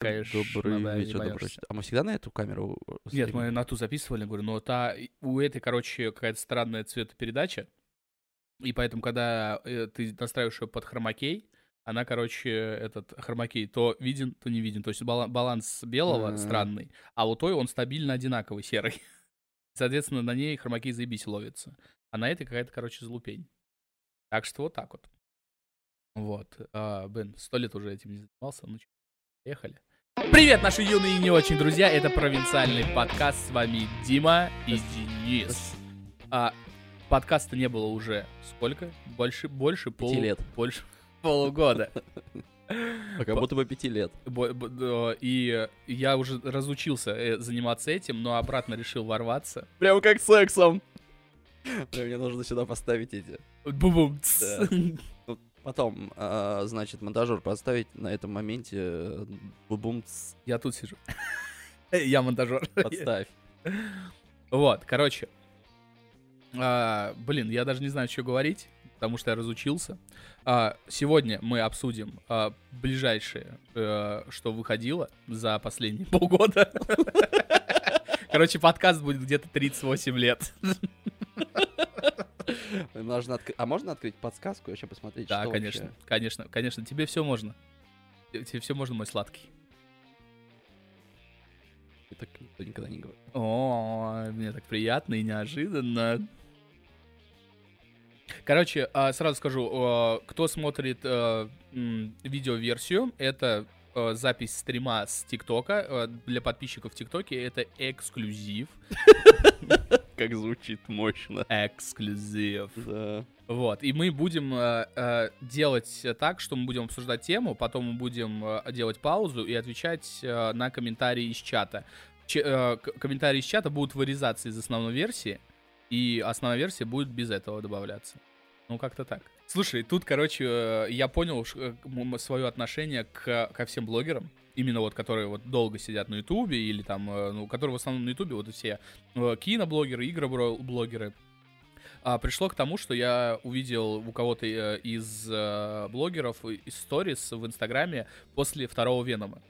Конечно, Добрый да, вечер, добрый вечер. А мы всегда на эту камеру э, Нет, мы на ту записывали, говорю, но та, у этой, короче, какая-то странная цветопередача, и поэтому, когда э, ты настраиваешь ее под хромакей, она, короче, этот хромакей то виден, то не виден. То есть бала- баланс белого М. странный, а у той он стабильно одинаковый, серый. Соответственно, на ней хромакей заебись ловится. А на этой какая-то, короче, залупень. Так что вот так вот. Вот. А, Бен, сто лет уже этим не занимался. Ну, поехали. Привет, наши юные и не очень друзья. Это провинциальный подкаст. С вами Дима и Денис. А, подкаста не было уже сколько? Больше, больше Пяти полу- лет. Больше полугода. А как будто бы пяти лет. И я уже разучился э, заниматься этим, но обратно решил ворваться. Прям как сексом. Мне нужно сюда поставить эти. Бу-бум. Потом, а, значит, монтажер поставить на этом моменте э, бум Я тут сижу. Я монтажер. подставь. Вот, короче. а, блин, я даже не знаю, что говорить, потому что я разучился. А, сегодня мы обсудим а, ближайшее, э, что выходило за последние полгода. Короче, подкаст будет где-то 38 лет. Нужно открыть- А можно открыть подсказку и вообще посмотреть, Да, что конечно, вообще? конечно, конечно, тебе все можно. Тебе все можно, мой сладкий. И так никто никогда не говорит. О, мне так приятно и неожиданно. Короче, а, сразу скажу, кто смотрит м, видеоверсию, это а, запись стрима с ТикТока. А, Для подписчиков в ТикТоке это эксклюзив. Как звучит мощно. Эксклюзив. Да. Вот, и мы будем э, э, делать так, что мы будем обсуждать тему, потом мы будем э, делать паузу и отвечать э, на комментарии из чата. Че- э, комментарии из чата будут вырезаться из основной версии, и основная версия будет без этого добавляться. Ну, как-то так. Слушай, тут, короче, э, я понял свое отношение к, ко всем блогерам, именно вот, которые вот долго сидят на Ютубе, или там, э, ну, которые в основном на Ютубе, вот все э, киноблогеры, игроблогеры, а, пришло к тому, что я увидел у кого-то э, из э, блогеров и- из сторис в Инстаграме после второго Венома.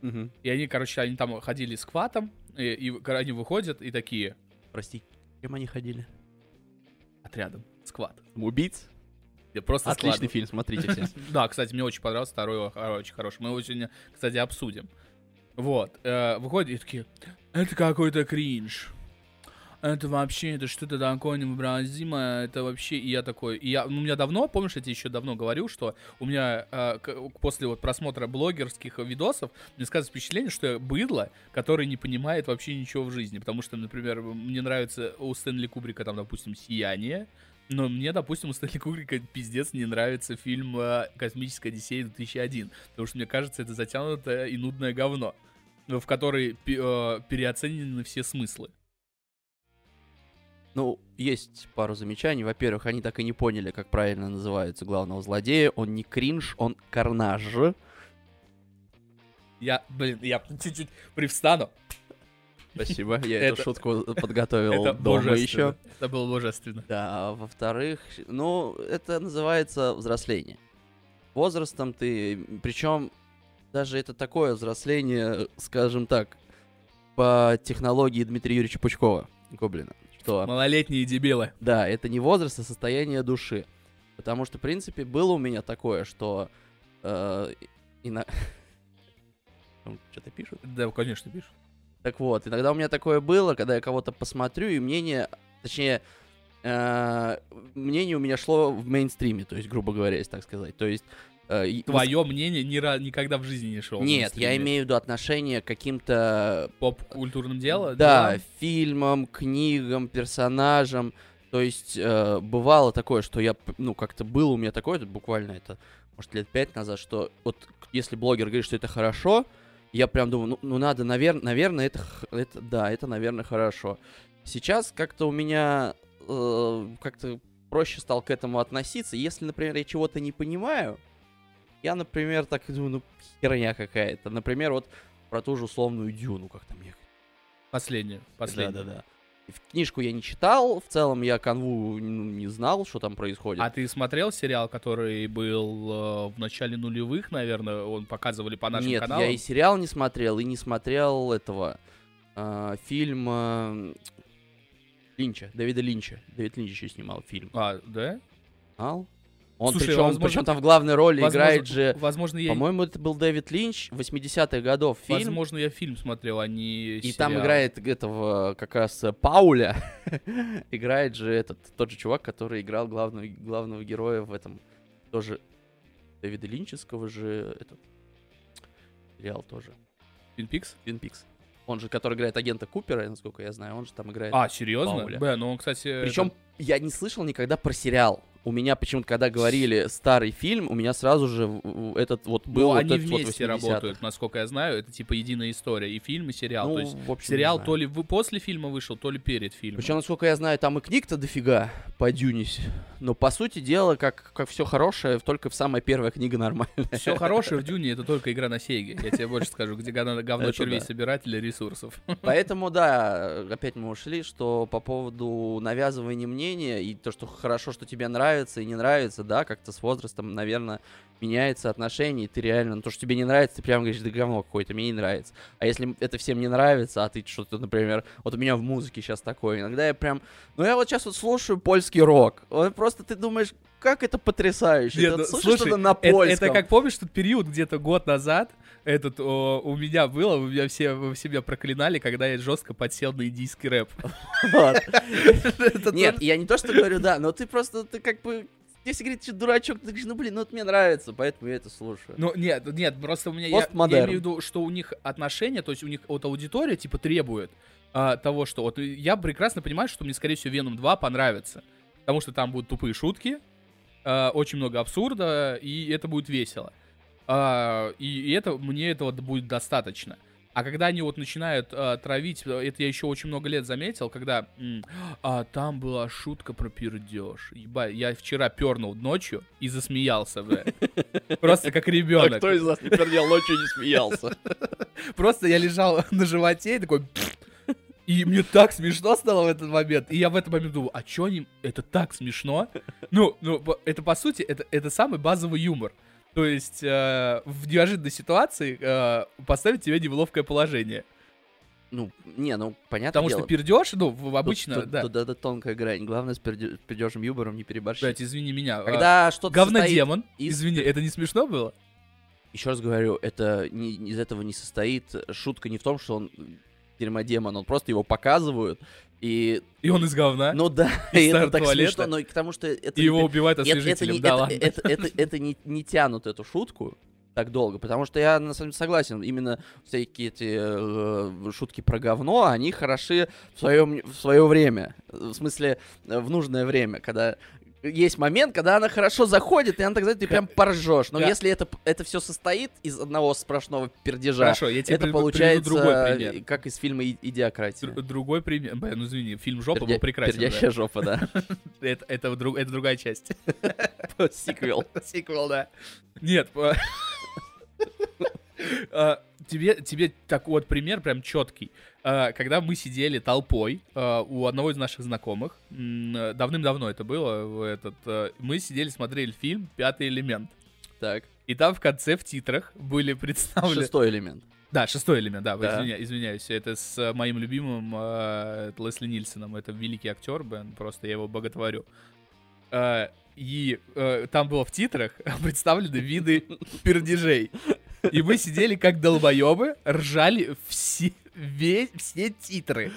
Мгм. И они, короче, они там ходили с кватом, и, и они выходят и такие Прости, кем они ходили? отрядом, сквад. Убийц? Просто Отличный складываю. фильм, смотрите все. Да, кстати, мне очень понравился, второй очень хороший. Мы его сегодня, кстати, обсудим. Вот, э, выходят и такие, это какой-то кринж. Это вообще, это что-то такое невообразимое, это вообще, и я такой, и я, ну, у меня давно, помнишь, я тебе еще давно говорил, что у меня э, к- после вот просмотра блогерских видосов, мне сказывается впечатление, что я быдло, который не понимает вообще ничего в жизни, потому что, например, мне нравится у Стэнли Кубрика, там, допустим, «Сияние», но мне, допустим, у Стэнли Кубрика пиздец не нравится фильм э, «Космическая Одиссея 2001», потому что мне кажется, это затянутое и нудное говно, ну, в которой э, переоценены все смыслы. Ну, есть пару замечаний. Во-первых, они так и не поняли, как правильно называется главного злодея. Он не кринж, он карнаж. Я, блин, я чуть-чуть привстану. Спасибо, я эту шутку подготовил дома еще. Это было божественно. Да, во-вторых, ну, это называется взросление. Возрастом ты, причем даже это такое взросление, скажем так, по технологии Дмитрия Юрьевича Пучкова, Гоблина. Что, Малолетние дебилы. да, это не возраст, а состояние души. Потому что, в принципе, было у меня такое, что... э, и на... Что-то пишут? Да, конечно, пишут. Так вот, иногда у меня такое было, когда я кого-то посмотрю, и мнение, точнее, э, мнение у меня шло в мейнстриме, то есть, грубо говоря, если так сказать. То есть... э, Твое мнение ни ра- никогда в жизни не шло. Нет, я имею в виду отношение к каким-то, Поп-культурным делом? да, фильмам, книгам, персонажам. То есть, э, бывало такое, что я, ну, как-то было у меня такое, это буквально это, может, лет пять назад, что вот если блогер говорит, что это хорошо, я прям думаю, ну, ну надо, навер- наверное, это, это, да, это, наверное, хорошо. Сейчас как-то у меня э, как-то проще стал к этому относиться. Если, например, я чего-то не понимаю, я, например, так думаю, ну, херня какая-то. Например, вот про ту же условную Дюну, как там ехать. Последнее. Последнее. Да-да-да. Книжку я не читал, в целом я канву ну, не знал, что там происходит. А ты смотрел сериал, который был э, в начале нулевых, наверное, он показывали по нашим Нет, каналам? я и сериал не смотрел, и не смотрел этого а, фильм а, Линча, Дэвида Линча. Дэвид Линч еще снимал фильм. А, да? Знал? Он Слушай, причем, возможно- причем там в главной роли Возможно- играет же, Возможно, я... по-моему, это был Дэвид Линч 80-х годов фильм. Возможно, я фильм смотрел, а не И там сериал. играет этого как раз Пауля. играет же этот тот же чувак, который играл главного, главного героя в этом тоже Дэвида Линческого же этот сериал тоже. Twin Peaks? Твин Пикс. Он же, который играет агента Купера, насколько я знаю, он же там играет. А, серьезно? Пауля. Б, ну он, кстати... Причем это- я не слышал никогда про сериал. У меня почему-то, когда говорили старый фильм, у меня сразу же этот вот был Ну, вот они этот вот вместе 80-х. работают, насколько я знаю. Это типа единая история. И фильм, и сериал. Ну, То есть в общем, сериал то ли после фильма вышел, то ли перед фильмом. Причем, насколько я знаю, там и книг-то дофига по Дюнисе. Но по сути дела, как, как все хорошее, только в самая первая книга нормальная. Все хорошее в Дюне это только игра на Сеге. Я тебе больше скажу, где говно, говно червей да. собирателя ресурсов. Поэтому, да, опять мы ушли, что по поводу навязывания мнения и то, что хорошо, что тебе нравится и не нравится, да, как-то с возрастом, наверное, меняется отношение, и ты реально, ну, то, что тебе не нравится, ты прямо говоришь, да говно какое-то, мне не нравится. А если это всем не нравится, а ты что-то, например, вот у меня в музыке сейчас такое, иногда я прям, ну, я вот сейчас вот слушаю польский рок, вот просто ты думаешь, как это потрясающе, Нет, ты ну, слушаешь слушай, что-то на Это, польском. это как помнишь тот период где-то год назад, этот о, у меня было, у меня все, вы меня проклинали, когда я жестко подсел на индийский рэп. Нет, я не то, что говорю, да, но ты просто, ты как бы, если говорит, что дурачок, ты говоришь, ну, блин, ну, это мне нравится, поэтому я это слушаю. Ну, нет, нет, просто у меня... Я, я имею в виду, что у них отношения, то есть у них вот аудитория, типа, требует а, того, что... Вот я прекрасно понимаю, что мне, скорее всего, Веном 2 понравится. Потому что там будут тупые шутки, а, очень много абсурда, и это будет весело. А, и, и это мне этого будет достаточно. А когда они вот начинают а, травить, э, это я еще очень много лет заметил, когда а, там была шутка про пердеж. Еба, я вчера пернул ночью и засмеялся, бля. Просто как ребенок. А кто из нас не пердел ночью не смеялся? Просто я лежал на животе и такой... И мне так смешно стало в этот момент. И я в этот момент думал, а чё они... Это так смешно. Ну, ну это по сути, это, это самый базовый юмор. То есть э, в неожиданной ситуации э, поставить тебя в неловкое положение. Ну, не, ну, понятно Потому дело. что пердеж, ну, в- обычно, Тут- да. тут- тут это тонкая грань. Главное с пердё- пердежем юмором не переборщить. Блядь, извини меня. а, Когда что-то Говнодемон. из- Извини, это не смешно было? Еще раз говорю, это не- из этого не состоит. Шутка не в том, что он дерьмодемон, он просто его показывают. И, И он из говна. ну да, и это так туалета. смешно, но и к тому, что это... и не его убивают это, это, освежителем. да это, ладно. это, это, это не, не тянут эту шутку так долго, потому что я на самом деле согласен, именно всякие эти э, шутки про говно, они хороши в, своем, в свое время, в смысле э, в нужное время, когда есть момент, когда она хорошо заходит, и она так, знаете, ты прям поржешь. Но Да. если это, это все состоит из одного сплошного пердежа, Хорошо, я тебе это при- получается другой пример. как из фильма «И- «Идиократия». Др- Другой пример. Блин, ну извини, фильм «Жопа» Пердя- был прекрасен. да. Пердящая жопа, да. Это, это, друг- это другая часть. Сиквел. Сиквел, да. Нет. А, Тебе, тебе так вот пример прям четкий. А, Когда мы сидели толпой а, у одного из наших знакомых, э, давным-давно это было, этот, э, мы сидели, смотрели фильм «Пятый элемент». Так, И там в конце в титрах были представлены... шестой элемент. Да, шестой элемент, да, Да. извиня- извиняюсь. Это с э, моим любимым э, Лесли Нильсоном. Это великий актер, Бен, просто я его боготворю. Э, и э, там было в титрах представлены виды пердежей. И мы сидели как долбоебы, ржали все, весь, все титры.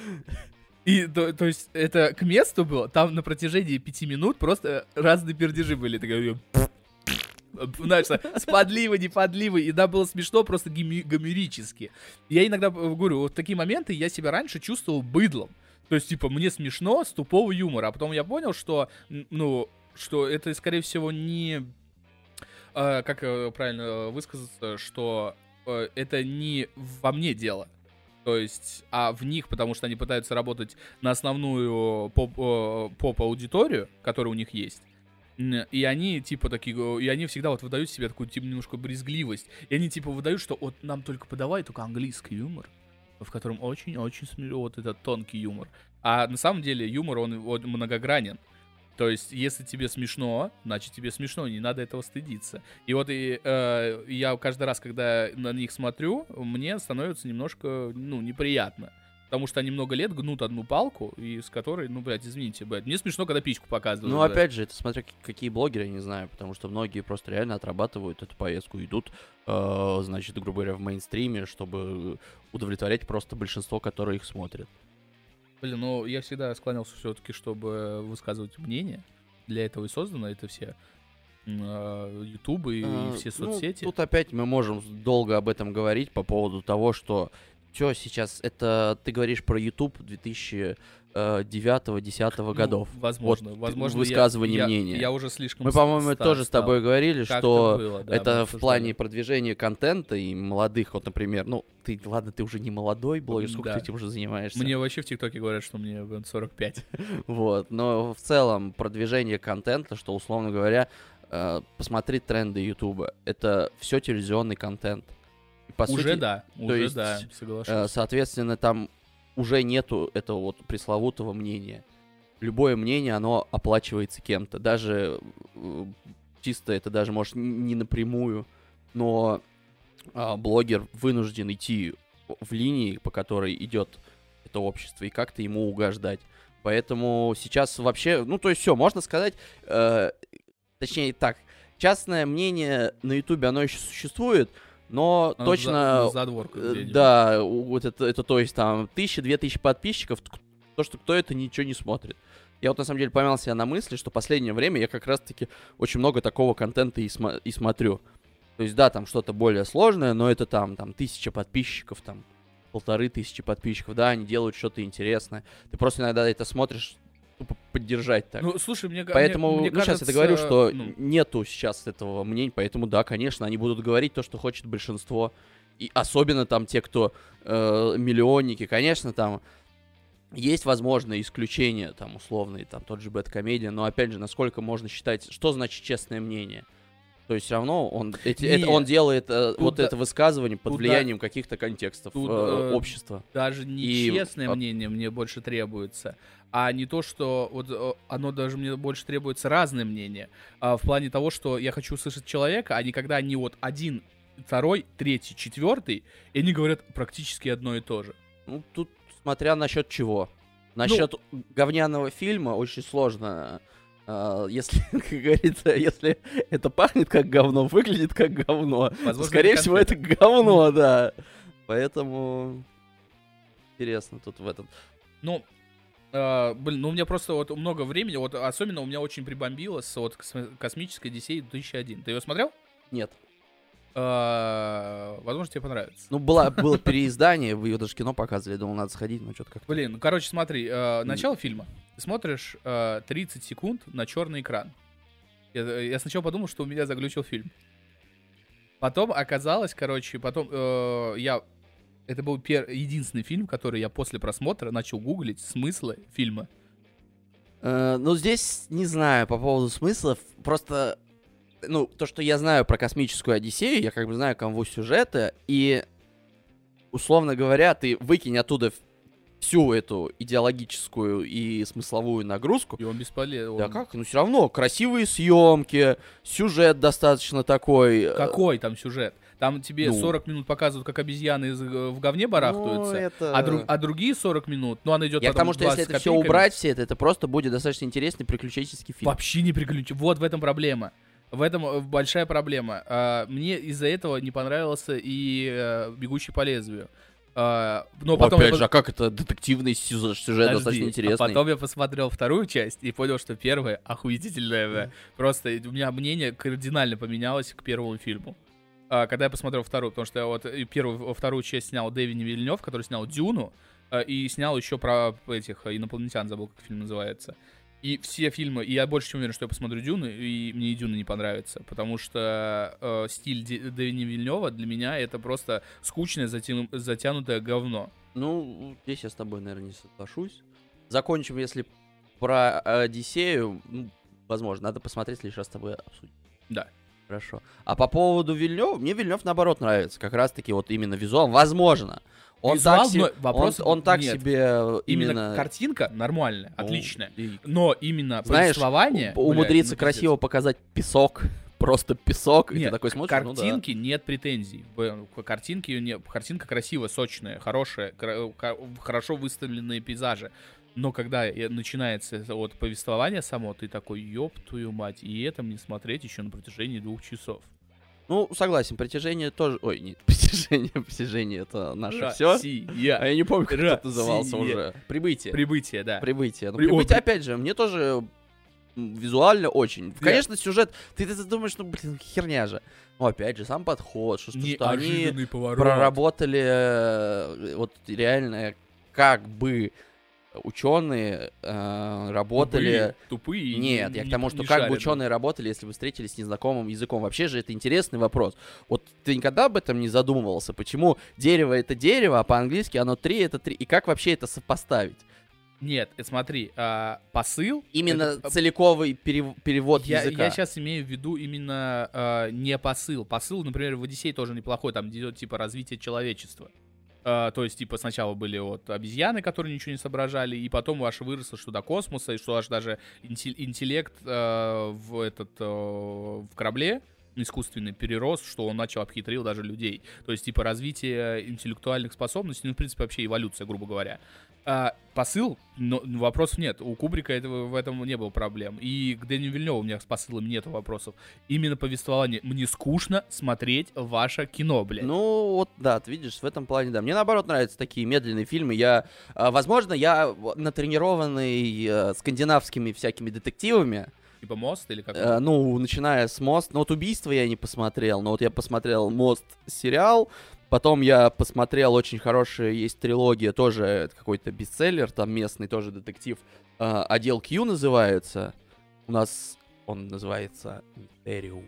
И то, то есть это к месту было, там на протяжении пяти минут просто разные пердежи были. Такая, знаешь, с подливы, не подливы, и да, было смешно просто гомерически. Я иногда говорю, вот такие моменты я себя раньше чувствовал быдлом. То есть, типа, мне смешно с тупого юмора, а потом я понял, что, ну, что это, скорее всего, не... э, как э, правильно э, высказаться, что э, это не во мне дело. То есть, а в них, потому что они пытаются работать на основную поп, э, поп-аудиторию, которая у них есть. И они, типа, такие, э, и они всегда вот выдают себе такую, типа, немножко брезгливость. И они, типа, выдают, что вот нам только подавай только английский юмор. в котором очень-очень вот этот тонкий юмор. А на самом деле юмор, он, он многогранен. То есть, если тебе смешно, значит тебе смешно, не надо этого стыдиться. И вот и, э, я каждый раз, когда на них смотрю, мне становится немножко, ну, неприятно. Потому что они много лет гнут одну палку, и с которой, ну, блядь, извините, блядь, мне смешно, когда пичку показывают. Ну, блядь. опять же, это смотря какие блогеры, я не знаю, потому что многие просто реально отрабатывают эту поездку, идут, э, значит, грубо говоря, в мейнстриме, чтобы удовлетворять просто большинство, которые их смотрят. Блин, ну я всегда склонялся все-таки, чтобы высказывать мнение. Для этого и создано это все. А, ютубы и все ну, соцсети. Ну, тут опять мы можем долго об этом говорить по поводу того, что что сейчас это ты говоришь про YouTube 2000 Э, 9-10 ну, годов. Ну, возможно, вот возможно. Высказывание я, мнения. Я, я уже слишком. Мы, по-моему, тоже с тобой говорили, что это, было, да, это в плане продвижения контента и молодых, вот, например, ну, ты, ладно, ты уже не молодой блогер, сколько да. ты этим уже занимаешься? Мне вообще в ТикТоке говорят, что мне 45. вот, но в целом продвижение контента, что, условно говоря, э, посмотреть тренды Ютуба, это все телевизионный контент. По уже сути, да, уже есть, да, э, соглашусь. Соответственно, там уже нету этого вот пресловутого мнения. Любое мнение, оно оплачивается кем-то. Даже э, чисто это даже, может, не напрямую, но а, блогер вынужден идти в линии, по которой идет это общество, и как-то ему угождать. Поэтому сейчас вообще, ну, то есть все, можно сказать, э, точнее так, частное мнение на Ютубе, оно еще существует, но Оно точно за- на задворках Э. Да, вот это, это то есть там тысяча-две тысячи подписчиков, то, что кто это ничего не смотрит. Я вот на самом деле поймал себя на мысли, что последнее время я как раз-таки очень много такого контента и, смо- и смотрю. То есть, да, там что-то более сложное, но это там, там тысяча подписчиков, там полторы тысячи подписчиков, да, они делают что-то интересное. Ты просто иногда это смотришь, тупо поддержать так. Ну, слушай, мне Поэтому, мне, мне ну, сейчас кажется, я говорю, что ну, нету сейчас этого мнения, поэтому, да, конечно, они будут говорить то, что хочет большинство. И особенно там те, кто э, миллионники, конечно, там есть, возможно, исключения, там, условные, там, тот же Бэткомедиан, но, опять же, насколько можно считать, что значит честное мнение? То есть все равно он, эти, это- Не, он делает э, вот да- это высказывание под тут да- влиянием каких-то контекстов тут, э, э, общества. даже не И, мнение мне больше требуется, а не то, что вот э, оно даже мне больше требуется разное мнение. А в плане того, что я хочу услышать человека, а не когда они вот один, второй, третий, четвертый, и они говорят практически одно и то же. Ну, тут смотря насчет чего. Насчет говняного фильма очень сложно. а, если, как говорится, если это пахнет как говно, выглядит как говно, Возможно, скорее это всего, это говно, да. Поэтому интересно тут в этом. Ну, э, блин, ну у меня просто вот много времени, вот особенно у меня очень прибомбило с вот косми- космической Одиссеей 2001. Ты ее смотрел? Нет. Э, возможно, тебе понравится. Ну, была, было переиздание, вы ее даже кино показывали, думал, надо сходить, но что-то как-то... Блин, ну короче, смотри, э, начало фильма. Ты смотришь э, 30 секунд на черный экран. Я, я сначала подумал, что у меня заглючил фильм. Потом оказалось, короче, потом э, я... Это был пер- единственный фильм, который я после просмотра начал гуглить смыслы фильма. Э, ну, здесь не знаю по поводу смыслов. Просто, ну, то, что я знаю про космическую Одиссею, я как бы знаю канву сюжета, и, условно говоря, ты выкинь оттуда всю эту идеологическую и смысловую нагрузку. И он бесполезен. Да как? Ну, все равно, красивые съемки, сюжет достаточно такой. э, Какой там сюжет? Там тебе Ну. 40 минут показывают, как обезьяны э, в говне ну, барахтаются. это... А, дру- а другие 40 минут, ну она идет Я к потом тому, что если 20 это все убрать, все это, это просто будет достаточно интересный приключенческий фильм. Вообще не приключи. Вот в этом проблема. В этом э, большая проблема. А, мне из-за этого не понравился и э, «Бегущий по лезвию». А, но потом я Опять пос- же, а как это детективный сюжет, сюжет Подожди, достаточно а интересный? потом я посмотрел вторую часть и понял, что первая охуительная. бля. Просто у меня мнение кардинально поменялось к первому фильму. А, когда я посмотрел вторую, потому что я вот первую, вторую часть снял Дэвин Вильнев, который снял Дюну, а, и снял еще про этих инопланетян, забыл, как фильм называется. И все фильмы, и я больше чем уверен, что я посмотрю Дюну, и мне и Дюна не понравится, потому что э, стиль Дэвина Вильнева для меня это просто скучное, затяну- затянутое говно. Ну, здесь я с тобой, наверное, не соглашусь. Закончим, если про Одиссею, ну, возможно, надо посмотреть, лишь раз с тобой обсудить. Да. Хорошо. А по поводу Вильнёва, мне Вильнев наоборот нравится. Как раз-таки вот именно визуал. Возможно. Он Визуал, так, се- но вопрос- он, он так нет. себе э, Именно, именно... картинка нормальная, Ну, отличная. и- Но именно Знаешь, повествование... у- умудриться блядь, ну, пиздец. красиво показать песок, просто песок, и Нет, ты такой смотришь, ну да. картинки нет претензий. Картинки не, картинка красивая, сочная, хорошая, хорошо выставленные пейзажи. Но когда начинается это вот повествование само, ты такой, ёб твою мать, и это мне смотреть еще на протяжении двух часов. Ну, согласен, притяжение тоже... Ой, нет, притяжение, притяжение, это наше все. А Россия. я не помню, как это Россия. назывался уже. Прибытие. Прибытие, да. Прибытие. Ну, При- о, прибытие, при- опять же, мне тоже визуально очень. Конечно, сюжет, ты, ты, ты думаешь, ну, блин, херня же. Но опять же, сам подход, что, что, они поворот. проработали э, вот реально как бы ученые э, работали... Тупые, тупые Нет, не- я к тому, что как бы ученые работали, если вы встретились с незнакомым языком. Вообще же это интересный вопрос. Вот ты никогда об этом не задумывался? Почему дерево это дерево, а по-английски оно три это три? И как вообще это сопоставить? Нет, э, смотри, а, посыл... Именно это- целиковый перев- перевод Я, языка. я сейчас имею в виду именно а, не посыл. Посыл, например, в Одиссее тоже неплохой, там идет типа развитие человечества. А, то есть, типа, сначала были вот обезьяны, которые ничего не соображали, и потом ваш выросло что до космоса, и что аж даже интел- интеллект а, в этот а, в корабле искусственный перерос, что он начал обхитрил даже людей. То есть, типа, развитие интеллектуальных способностей, ну, в принципе, вообще эволюция, грубо говоря. А, посыл, но вопросов нет. У Кубрика этого, в этом не было проблем. И к Дэниелу Вильневу у меня с посылом нет вопросов. Именно повествование. Мне скучно смотреть ваше кино, блядь. Ну, вот, да, ты видишь, в этом плане, да. Мне, наоборот, нравятся такие медленные фильмы. Я, а, возможно, я натренированный э, скандинавскими всякими детективами, Типа мост или как? Э, ну, начиная с мост. Ну, вот убийство я не посмотрел, но вот я посмотрел мост сериал. Потом я посмотрел очень хорошая, есть трилогия, тоже какой-то бестселлер, там местный тоже детектив. э, Отдел Q называется. У нас он называется Мистериум.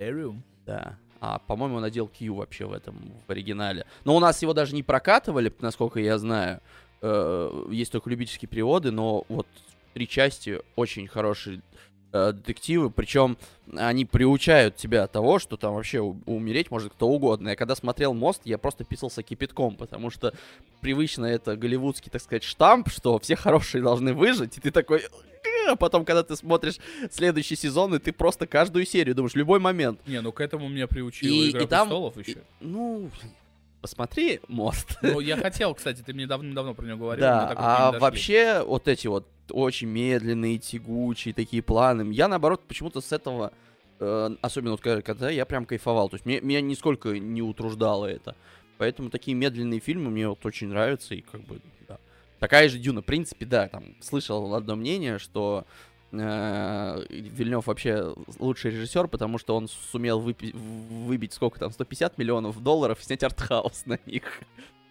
Эриум. Да. А, по-моему, он отдел Q вообще в этом, в оригинале. Но у нас его даже не прокатывали, насколько я знаю. Э, Есть только любительские переводы, но вот три части очень хорошие э, детективы. Причем они приучают тебя того, что там вообще умереть может кто угодно. Я когда смотрел «Мост», я просто писался кипятком, потому что привычно это голливудский, так сказать, штамп, что все хорошие должны выжить, и ты такой... А потом, когда ты смотришь следующий сезон, и ты просто каждую серию думаешь, любой момент. Не, ну к этому меня приучила И- Игра и там- престолов И- еще. ну, посмотри мост. Ну, я хотел, кстати, ты мне давно-давно про него говорил. Да, а вообще вот эти вот очень медленные, тягучие такие планы, я наоборот почему-то с этого, э, особенно вот когда, я прям кайфовал, то есть мне, меня нисколько не утруждало это. Поэтому такие медленные фильмы мне вот очень нравятся, и как бы, да. Такая же Дюна, в принципе, да, там, слышал одно мнение, что Вильнев вообще лучший режиссер, потому что он сумел выпи- выбить сколько там, 150 миллионов долларов и снять артхаус на них.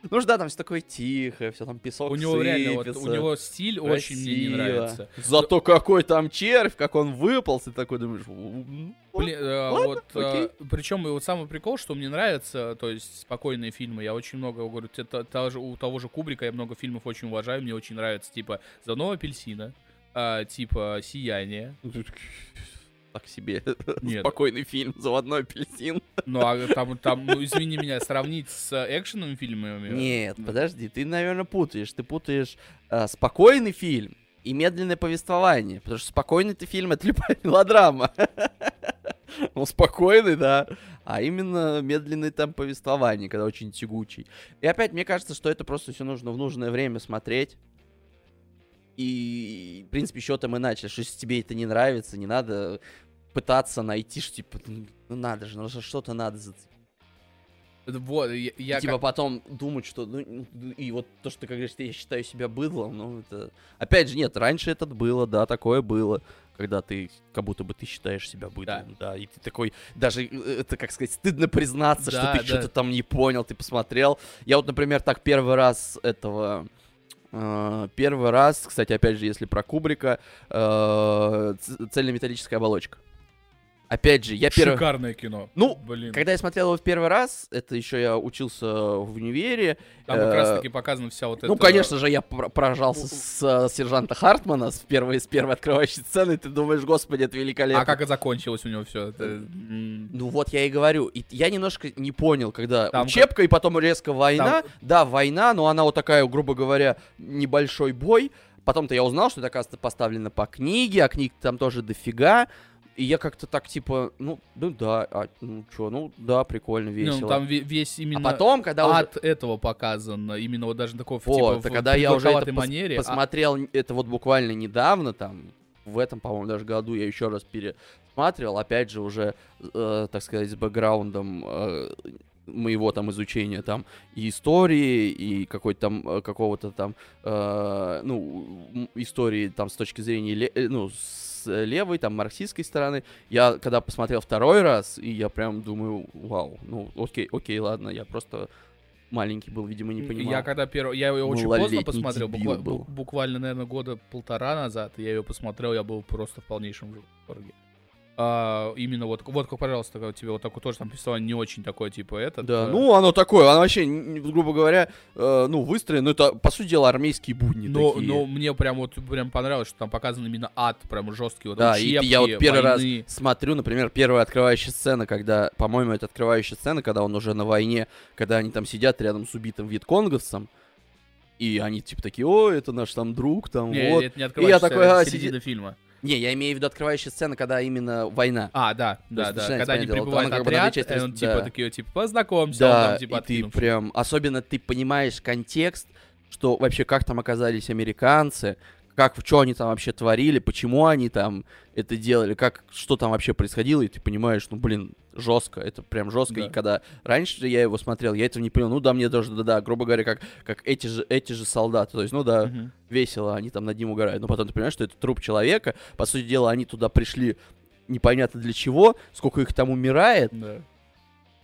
Ну ж да, там все такое тихое, все там песок У него реально, вот, у сыпется, него стиль очень мне не красиво. нравится. Зато какой там червь, как он выполз, ты такой думаешь... «М, Блин, э, вот, окей. причем вот самый прикол, что мне нравится, то есть спокойные фильмы, я очень много, говорю, те- та- та же- у того же Кубрика я много фильмов очень уважаю, мне очень нравится, типа «Заново апельсина», а, типа «Сияние», Так себе Нет. спокойный фильм, заводной апельсин. ну а там, там, ну извини меня, сравнить с экшеновыми фильмами. Нет, подожди, ты, наверное, путаешь. Ты путаешь э, спокойный фильм и медленное повествование. Потому что спокойный ты фильм — это любая мелодрама. Ну, спокойный, да. А именно медленный там повествование, когда очень тягучий. И опять, мне кажется, что это просто все нужно в нужное время смотреть. И, в принципе, еще там иначе. Что если тебе это не нравится, не надо пытаться найти, что, типа, ну ну надо же, ну что-то надо зацепить. Вот, я, я И, типа как- потом думать, что ну, и вот то, что ты как говоришь, я считаю себя быдлом, ну это. Опять же, нет, раньше это было, да, такое было, когда ты как будто бы ты считаешь себя быдлом, да, и ты такой, даже э, это, как сказать, стыдно признаться, что Да, ты да. что-то там не понял, ты посмотрел. Я вот, например, так первый раз этого. Э, Первый раз, кстати, опять же, если про Кубрика, э, цельнометаллическая оболочка. Опять же, я первый... Шикарное кино. Ну, блин. Когда я смотрел его в первый раз, это еще я учился в универе. Там как раз э, таки показана вся вот эта... Ну, конечно же, я поражался с э, сержанта Хартмана с первой, с первой открывающей сцены. Ты думаешь, господи, это великолепно. А как и закончилось у него все? м, Ну вот я и говорю. И я немножко не понял, когда Там учебка и потом резко война. Там- Да, война, но она вот такая, грубо говоря, небольшой бой. Потом-то я узнал, что это, оказывается, поставлено по книге, а книг там тоже дофига. И я как-то так, типа, ну, ну да, а, ну чё, ну да, прикольно, Ну, весело. там ве- весь а именно потом, когда уже... ад этого показан, именно вот даже такой Вот, типа, а в когда я уже это придурковатой пос- манере. а- посмотрел это вот буквально недавно, там, в этом, по-моему, даже году я еще раз пересматривал, опять же, уже, э, так сказать, с бэкграундом э, моего там изучения там и истории, и какой-то там, э, какого-то там, э, ну, истории там с точки зрения, э, ну, с левой, там, марксистской стороны. Я когда посмотрел второй раз, и я прям думаю, вау, ну, окей, окей, ладно, я просто маленький был, видимо, не понимал. Я когда первый, я ее очень поздно посмотрел, буква- был. бу- буквально, наверное, года полтора назад, я ее посмотрел, я был просто в полнейшем восторге. А, именно вот, вот, как, пожалуйста, как тебе вот такой тоже там повествование не очень такое, типа, этот. Да, э, ну оно такое, оно вообще, грубо говоря, э, ну, выстроено, ну, это, по сути дела, армейские будни но, такие. но мне прям вот прям понравилось, что там показан именно ад, прям жесткий, вот да, и учебки, я вот первый войны. раз смотрю, например, первая открывающая сцена, когда, по-моему, это открывающая сцена, когда он уже на войне, когда они там сидят рядом с убитым вьетконговцем, и они типа такие, о, это наш там друг, там Не, вот. это не открываешься, такой, это а, середина фильма. Не, я имею в виду открывающая сцена, когда именно война. А, да, да, да. Когда они прибывают отряд, части он типа такие, типа, познакомься, Да, там, типа, и ты прям, особенно ты понимаешь контекст, что вообще как там оказались американцы, как, что они там вообще творили, почему они там это делали, как, что там вообще происходило, и ты понимаешь, ну, блин, жестко, это прям жестко, Да. и когда раньше я его смотрел, я этого не понял, ну, да, мне тоже, да-да, грубо говоря, как, как эти же, эти же солдаты, то есть, ну, да, Мгм. весело, они там над ним угорают, но потом ты понимаешь, что это труп человека, по сути дела, они туда пришли непонятно для чего, сколько их там умирает, Да.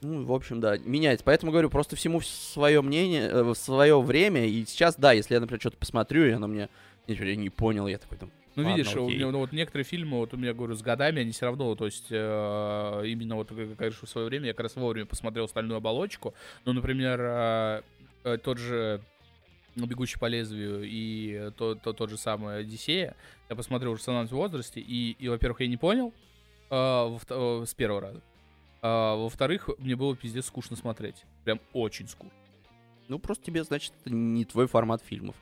ну, в общем, да, меняется. Поэтому говорю, просто всему свое мнение, э, свое время. И сейчас, да, если я, например, что-то посмотрю, и оно мне я не понял, я такой там. Ну, Ладно, видишь, у окей. меня, ну, вот некоторые фильмы, вот у меня, говорю, с годами, они все равно, то есть, э, именно вот, как говоришь, в свое время, я как раз вовремя посмотрел «Стальную оболочку», ну, например, э, э, тот же «Бегущий по лезвию» и э, тот, тот, же самый «Одиссея», я посмотрел уже в самом возрасте, и, и, во-первых, я не понял э, во э, с первого раза, а, во-вторых, мне было пиздец скучно смотреть, прям очень скучно. Ну, просто тебе, значит, это не твой формат фильмов.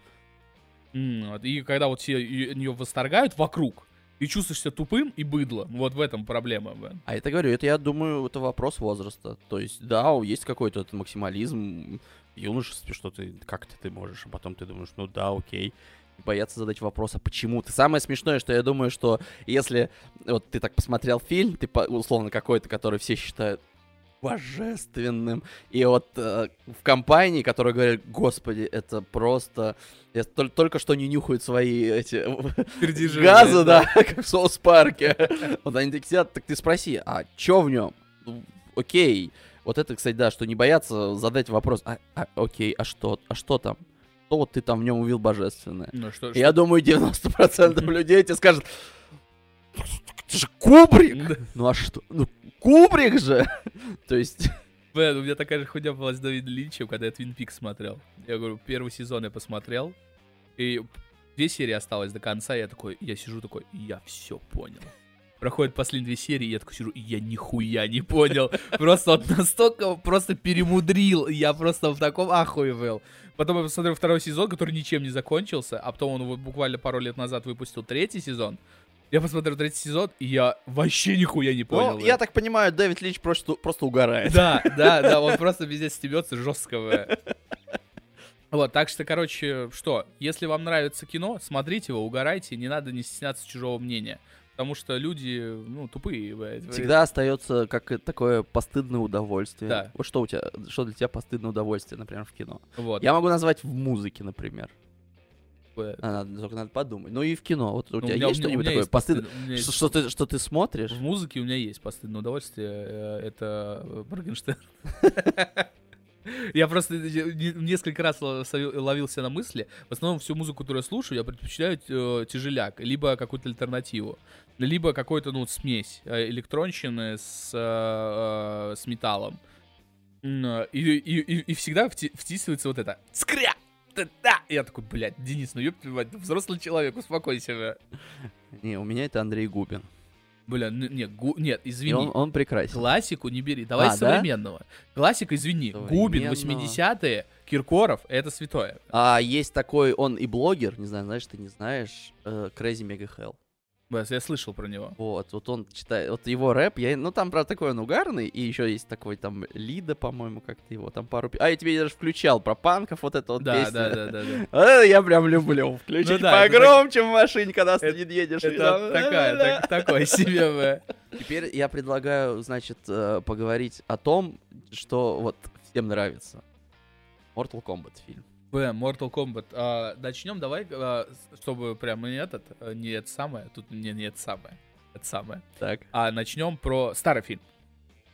И когда вот все нее восторгают вокруг, ты чувствуешь себя тупым и быдло. Вот в этом проблема. Бен. А это, говорю, это, я думаю, это вопрос возраста. То есть, да, есть какой-то этот максимализм в юношестве, что ты как-то ты можешь, а потом ты думаешь, ну да, окей. И боятся задать вопрос, а почему? Ты самое смешное, что я думаю, что если вот ты так посмотрел фильм, ты условно какой-то, который все считают божественным, и вот э, в компании, которые говорят, господи, это просто... Я тол- только что не нюхают свои эти газы, да, как в соус-парке. Вот они так сидят, так ты спроси, а чё в нем? Окей. Вот это, кстати, да, что не боятся задать вопрос, а, а, окей, а что, а что там? Что вот ты там в нем увидел божественное? Ну, что, Я думаю, 90% людей тебе скажут, это же Кубрик! Ну а что? Ну, Кубрик же! То есть, Бен, у меня такая же хуйня была с Давидом Линчем, когда я Твин Пик смотрел. Я говорю, первый сезон я посмотрел, и две серии осталось до конца, и я такой, я сижу такой, я все понял. Проходят последние две серии, и я такой сижу, я нихуя не понял. Просто вот настолько просто перемудрил, я просто в таком ахуе был. Потом я посмотрел второй сезон, который ничем не закончился, а потом он буквально пару лет назад выпустил третий сезон. Я посмотрел третий сезон, и я вообще нихуя не понял. ну, я так понимаю, Дэвид Линч просто, просто угорает. Да, да, да, он просто везде стебется жестко. бля. Вот, так что, короче, что, если вам нравится кино, смотрите его, угорайте, не надо не стесняться чужого мнения. Потому что люди, ну, тупые, блядь. Всегда остается как такое постыдное удовольствие. Да. Вот что у тебя, что для тебя постыдное удовольствие, например, в кино? Вот. Я могу назвать в музыке, например. А, надо, только надо подумать. Ну и в кино. Вот у Ну, тебя есть у меня- у что-нибудь такое есть постыд- есть- что ты, что ты смотришь? В музыке у меня есть постыдное удовольствие. э, Это э, Моргенштерн. Я просто не- несколько раз лови- ловился на мысли. В основном всю музыку, которую я слушаю, я предпочитаю э, тяжеляк, либо какую-то альтернативу, либо какую-то, ну, смесь электронщины с, с металлом. И, и, и всегда вти- втисывается вот это «Скря!» Да-да! Я такой, блядь, Денис, ну ёб твою мать, ты взрослый человек, успокойся. бля». Не, у меня это Андрей Губин. Бля, ну, нет, гу- нет, И извини. он, он прекрасен. Классику не бери. Давай А, да? современного. Классика, извини. Губин, Современного. 80-е, Киркоров, это святое. А есть такой, он и блогер, не знаю, знаешь, ты не знаешь, э, Crazy Mega Hell. Бас, Я слышал про него. Вот, вот он читает, вот его рэп, я, ну там, правда, такой он угарный, и еще есть такой там Лида, по-моему, как-то его, там пару... А, я тебе даже включал про панков, вот это вот Да, песня. да, да, да, да. Вот это я прям люблю. Включить Ну да, погромче в машине, когда ты это- не едешь. Это там- такая, так- такое себе. Теперь я предлагаю, значит, э, поговорить о том, что вот всем нравится. Mortal Kombat фильм. Бля, Mortal Kombat. А, начнем давай, а, чтобы прям не этот, а, не это самое, тут не, не это самое, это самое. Так. А начнем про старый фильм.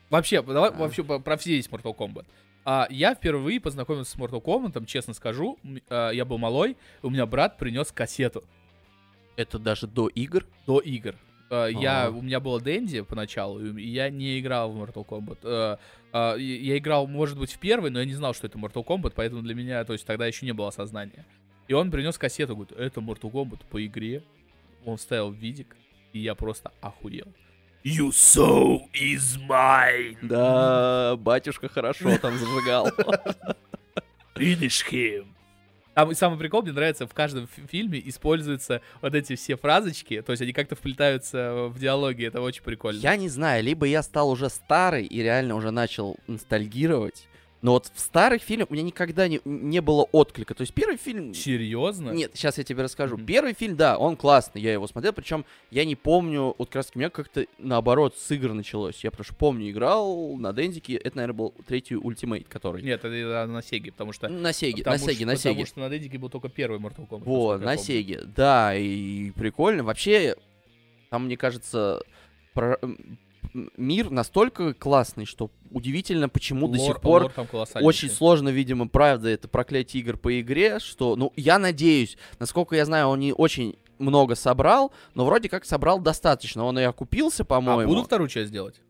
Вообще, давай А. вообще про все есть Mortal Kombat. А, я впервые познакомился с Mortal Kombat, честно скажу. А, я был малой, у меня брат принес кассету. Это даже до игр. до игр. Э, Я, у меня было Дэнди поначалу, и я не играл в Mortal Kombat. Э, и- Я играл, может быть, в первый, но я не знал, что это Mortal Kombat, поэтому для меня, то есть тогда еще не было осознания. И он принес кассету, говорит, это Mortal Kombat по игре. Он вставил видик, и я просто охуел. You soul is mine. Да, батюшка хорошо там зажигал. Finish him. Там самый прикол, мне нравится, в каждом фи- фильме используются вот эти все фразочки, то есть они как-то вплетаются в диалоги, это очень прикольно. Я не знаю, либо я стал уже старый и реально уже начал ностальгировать, но вот в старых фильмах у меня никогда не, не было отклика. То есть первый фильм... Серьезно? Нет, сейчас я тебе расскажу. Мгм. Первый фильм, да, он классный, я его смотрел, причем я не помню, вот как раз у меня как-то наоборот с игр началось. Я просто помню, играл на Дендике, это, наверное, был третий ультимейт, который... Нет, это это на Сеге, потому что... На Сеге, потому на Сеге, на Потому Сеге. что на Дедике был только первый Mortal Kombat. Вот, я на. Сеге, да, и прикольно. Вообще, там, мне кажется, про- мир настолько классный, что удивительно, почему до Лор- сих пор очень сложно, видимо, правда, это проклятие игр по игре, что, ну, я надеюсь, насколько я знаю, он не очень много собрал, но вроде как собрал достаточно. Он и окупился, А, по-моему. будут вторую часть делать?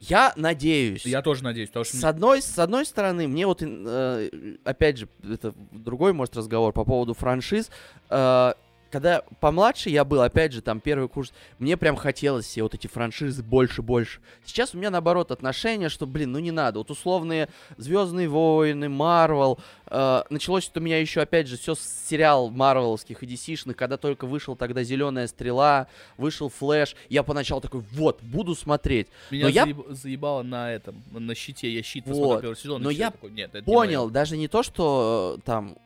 Я надеюсь. Я тоже надеюсь, потому что... С одной, с одной стороны, мне вот, э, опять же, это другой, может, разговор по поводу франшиз. Э, когда помладше я был, опять же, там первый курс, мне прям хотелось все вот эти франшизы больше-больше. Сейчас у меня, наоборот, отношение, что, блин, ну не надо. Вот условные Звездные войны, Марвел. э, началось это у меня еще, опять же, все с сериал марвеловских и DC-шных, когда только вышел тогда Зеленая стрела, вышел Флэш. Я поначалу такой, вот, буду смотреть. Меня но я- заеб- заебало на этом, на щите. Я щит Вот. посмотрел первый сезон. Но я такой, нет, это не понял, моё». даже не то, что э, там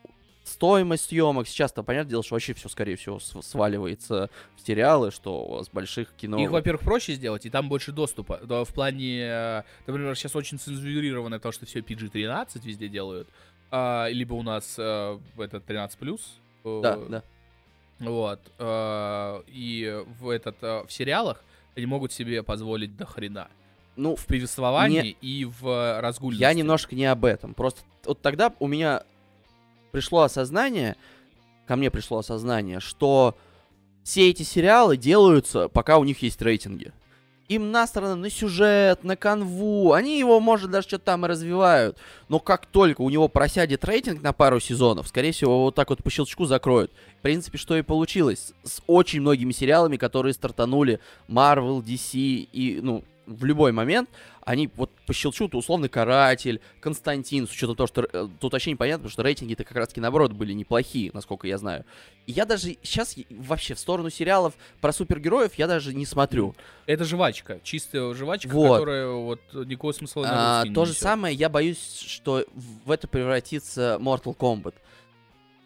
стоимость съемок, сейчас-то понятное дело, что вообще все, скорее всего, св- сваливается в сериалы, что с больших кино... Их, во-первых, проще сделать, и там больше доступа. Да, в плане, э, например, сейчас очень цензурировано, потому что все PG-13 везде делают. А, либо у нас э, это 13+. э, Да, да. Вот. э, и в, этот, э, в сериалах они могут себе позволить до хрена. Ну, В повествовании и в э, разгульности. я немножко не об этом. Просто вот тогда у меня пришло осознание, ко мне пришло осознание, что все эти сериалы делаются, пока у них есть рейтинги. Им насрано на сюжет, на канву. Они его, может, даже что-то там и развивают. Но как только у него просядет рейтинг на пару сезонов, скорее всего, вот так вот по щелчку закроют. В принципе, что и получилось. С очень многими сериалами, которые стартанули Marvel, DC и, ну, в любой момент, они вот по щелчку, то условный Каратель, Константин, с учетом того, что э, тут вообще непонятно, потому что рейтинги-то как раз-таки наоборот были неплохие, насколько я знаю. И я даже сейчас вообще в сторону сериалов про супергероев я даже не смотрю. Это жвачка, чистая жвачка, Вот. которая вот никакого смысла А, не то же несет. самое, я боюсь, что в это превратится Mortal Kombat.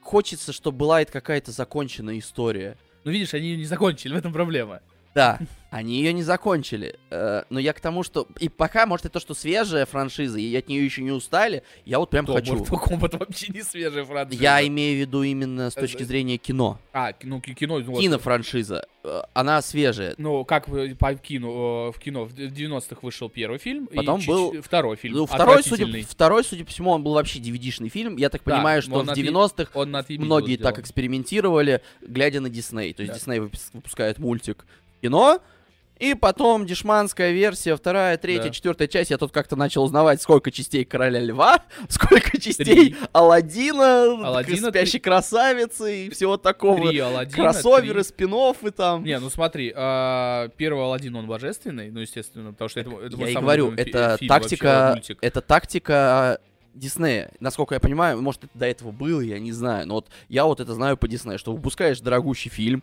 Хочется, чтобы была какая-то законченная история. Ну видишь, они не закончили, в этом проблема. Да, они ее не закончили. Э, Но я к тому, что... И пока, может, это то, что свежая франшиза, и от нее еще не устали, я вот прям хочу. Mortal Kombat вообще не свежая франшиза. Я имею в виду именно с точки зрения кино. А, ну, ки- кино... ну, Кинофраншиза. Э, Она свежая. Ну, как по кино, э, в кино в 90-х вышел первый фильм, Потом и был- второй фильм, Ну, второй, судя, второй, судя по всему, он был вообще DVD-шный фильм. Я так понимаю, что в отъе- 90-х Он на отъебись многие так экспериментировали, глядя на Дисней. То есть. Дисней выпус- выпускает мультик кино, и потом дешманская версия, вторая, третья, Да. четвертая часть. Я тут как-то начал узнавать, сколько частей Короля Льва, сколько частей Три. Аладдина, Аладдина Спящей красавицы и всего такого. Три Аладдина, Кроссоверы, три- спин и там. Не, ну смотри, а, первый Аладдин, он божественный, ну, естественно, потому что это, это Я и говорю, это фильм вообще, тактика, мультик. это тактика Диснея. Насколько я понимаю, может, это до этого было, я не знаю. Но вот я вот это знаю по Диснею, что выпускаешь дорогущий фильм,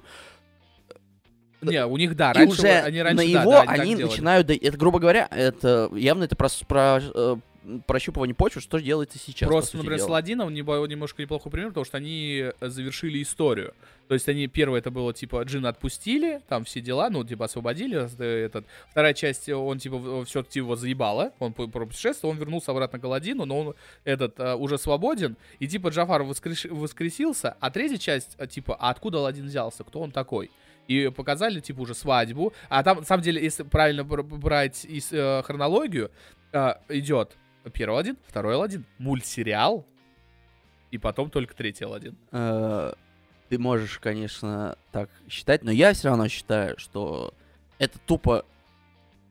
Не, у них, да, и раньше, уже они раньше, на да, его да, так они делали. начинают... да- Это, грубо говоря, это явно это про, про э, прощупывание почвы, что делается сейчас. Просто, например, с дела. Аладдином небо- немножко неплохой пример, потому что они э, завершили историю. То есть они, первое это было, типа, Джина отпустили, там все дела, ну, типа, освободили э, этот. Вторая часть, он, типа, все-таки его заебало, он про путешествие, он вернулся обратно к Аладдину, но он, этот, уже свободен, и, типа, Джафар воскреш- воскресился, а третья часть, типа, а откуда Аладдин взялся, кто он такой? И показали, типа, уже свадьбу. А там, на самом деле, если правильно бр- брать из, э, хронологию, э, идет первый Аладдин, второй Аладдин, мультсериал, и потом только третий Аладдин. Э, Ты можешь, конечно, так считать, но я все равно считаю, что это тупо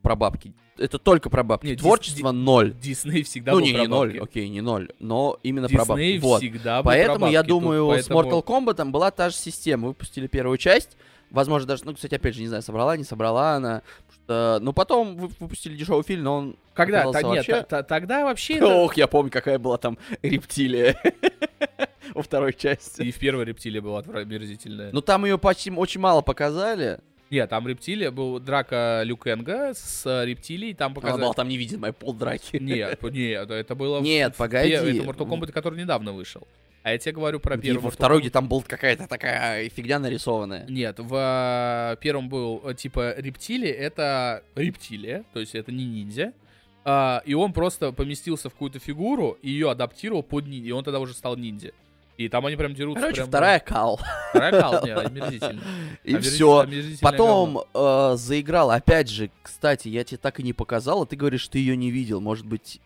про бабки. Это только про бабки. Не, Дис- Творчество ноль. Дисней всегда Ну, был не, про не ноль, бабки. окей, не ноль, но именно про бабки. Дисней Вот. всегда был про Поэтому я бабки. Тут думаю, поэтому- с Mortal Kombat была та же система. Выпустили первую часть. Возможно, даже, ну, кстати, опять же, не знаю, собрала, не собрала она. Что, ну, потом вы- выпустили дешевый фильм, но он... Когда? Та- нет, вообще- та- та- тогда вообще... это- Ох, я помню, какая была там рептилия во второй части. И в первой рептилия была отвратительная. Ну, там ее почти очень мало показали. Нет, там рептилия, был драка Люкенга с рептилией, там Она показали... была там невидимая полдраки. Нет, нет, это было... Нет, в- погоди. Это Mortal Kombat, который недавно вышел. А я тебе говорю про И первый во Mortal второй, где там была какая-то такая фигня нарисованная. Нет, в первом был э, типа рептилия, это рептилия, то есть это не ниндзя. А, и он просто поместился в какую-то фигуру и ее адаптировал под ниндзя, и он тогда уже стал ниндзя. И там они прям дерутся. Короче, прям, вторая кал. Вторая кал, не, омерзительно. И Омерзитель- все. Потом э, заиграл, опять же, кстати, я тебе так и не показал, а ты говоришь, ты ее не видел. Может быть,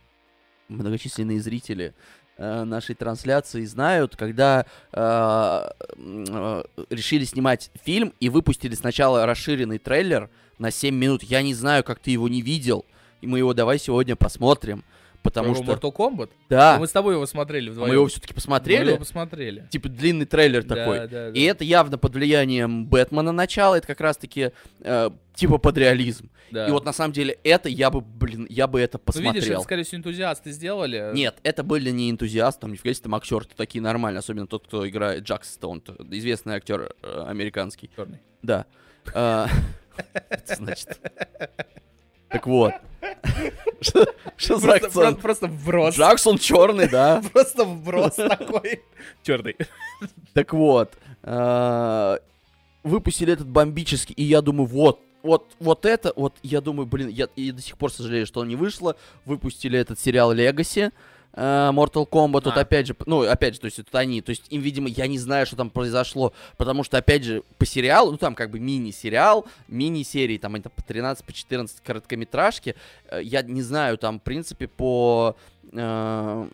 многочисленные зрители нашей трансляции знают, когда э, э, решили снимать фильм и выпустили сначала расширенный трейлер на 7 минут. Я не знаю, как ты его не видел, и мы его давай сегодня посмотрим. Потому Твоего что, Mortal Kombat? да, Мы с тобой его смотрели мы вдвоем. его все-таки Мы посмотрели. его посмотрели. Типа длинный трейлер Да, такой. да, да. И это явно под влиянием Бэтмена начала, это как раз-таки э, типа под реализм. Да. И вот на самом деле это я бы, блин, я бы это Ну, видишь, это, посмотрел. скорее всего, энтузиасты сделали. Нет, это были не энтузиасты, там нифига себе там актеры такие нормальные, особенно тот, кто играет Джак Стоун, известный актер э, американский. Чёрный. Да. А, значит. Так вот. Что за акцент? просто, вброс. Джексон черный, да. Просто вброс такой. Черный. Так вот, э, выпустили этот бомбический, и я думаю, вот, вот, вот это, вот, я думаю, блин, я, и до сих пор сожалею, что он не вышло. Выпустили этот сериал э, Mortal Kombat, тут А. опять же, ну, опять же, то есть это они, то есть им, видимо, я не знаю, что там произошло, потому что, опять же, по сериалу, ну, там как бы мини-сериал, мини-серии, там это по 13, по 14 короткометражки, э, я не знаю, там, в принципе, по... э,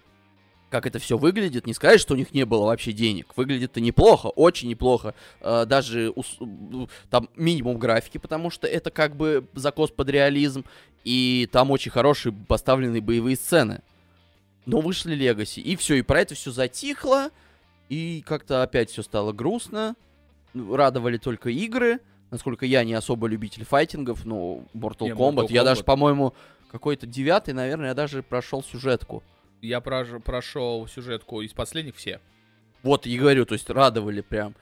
как это все выглядит, не сказать, что у них не было вообще денег. Выглядит-то неплохо, очень неплохо. Э, даже ус- ну, там минимум графики, потому что это как бы закос под реализм. И там очень хорошие поставленные боевые сцены. Но вышли Легаси. И все, и про это все затихло. И как-то опять все стало грустно. Ну, Радовали только игры. Насколько я не особо любитель файтингов, но Mortal Не, Kombat. Mortal Я даже, Kombat. по-моему, какой-то девятый, наверное, я даже прошел сюжетку. Я прож- прошел сюжетку из последних все. Вот, и говорю, то есть радовали прям.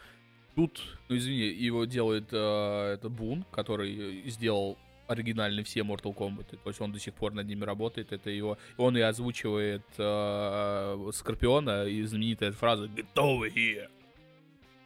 Тут Ну, извини, его делает э, это Бун, который э, сделал оригинальные все Mortal Kombat. То есть он до сих пор над ними работает. Это его... Он и озвучивает э, Скорпиона и знаменитая фраза «Get over here».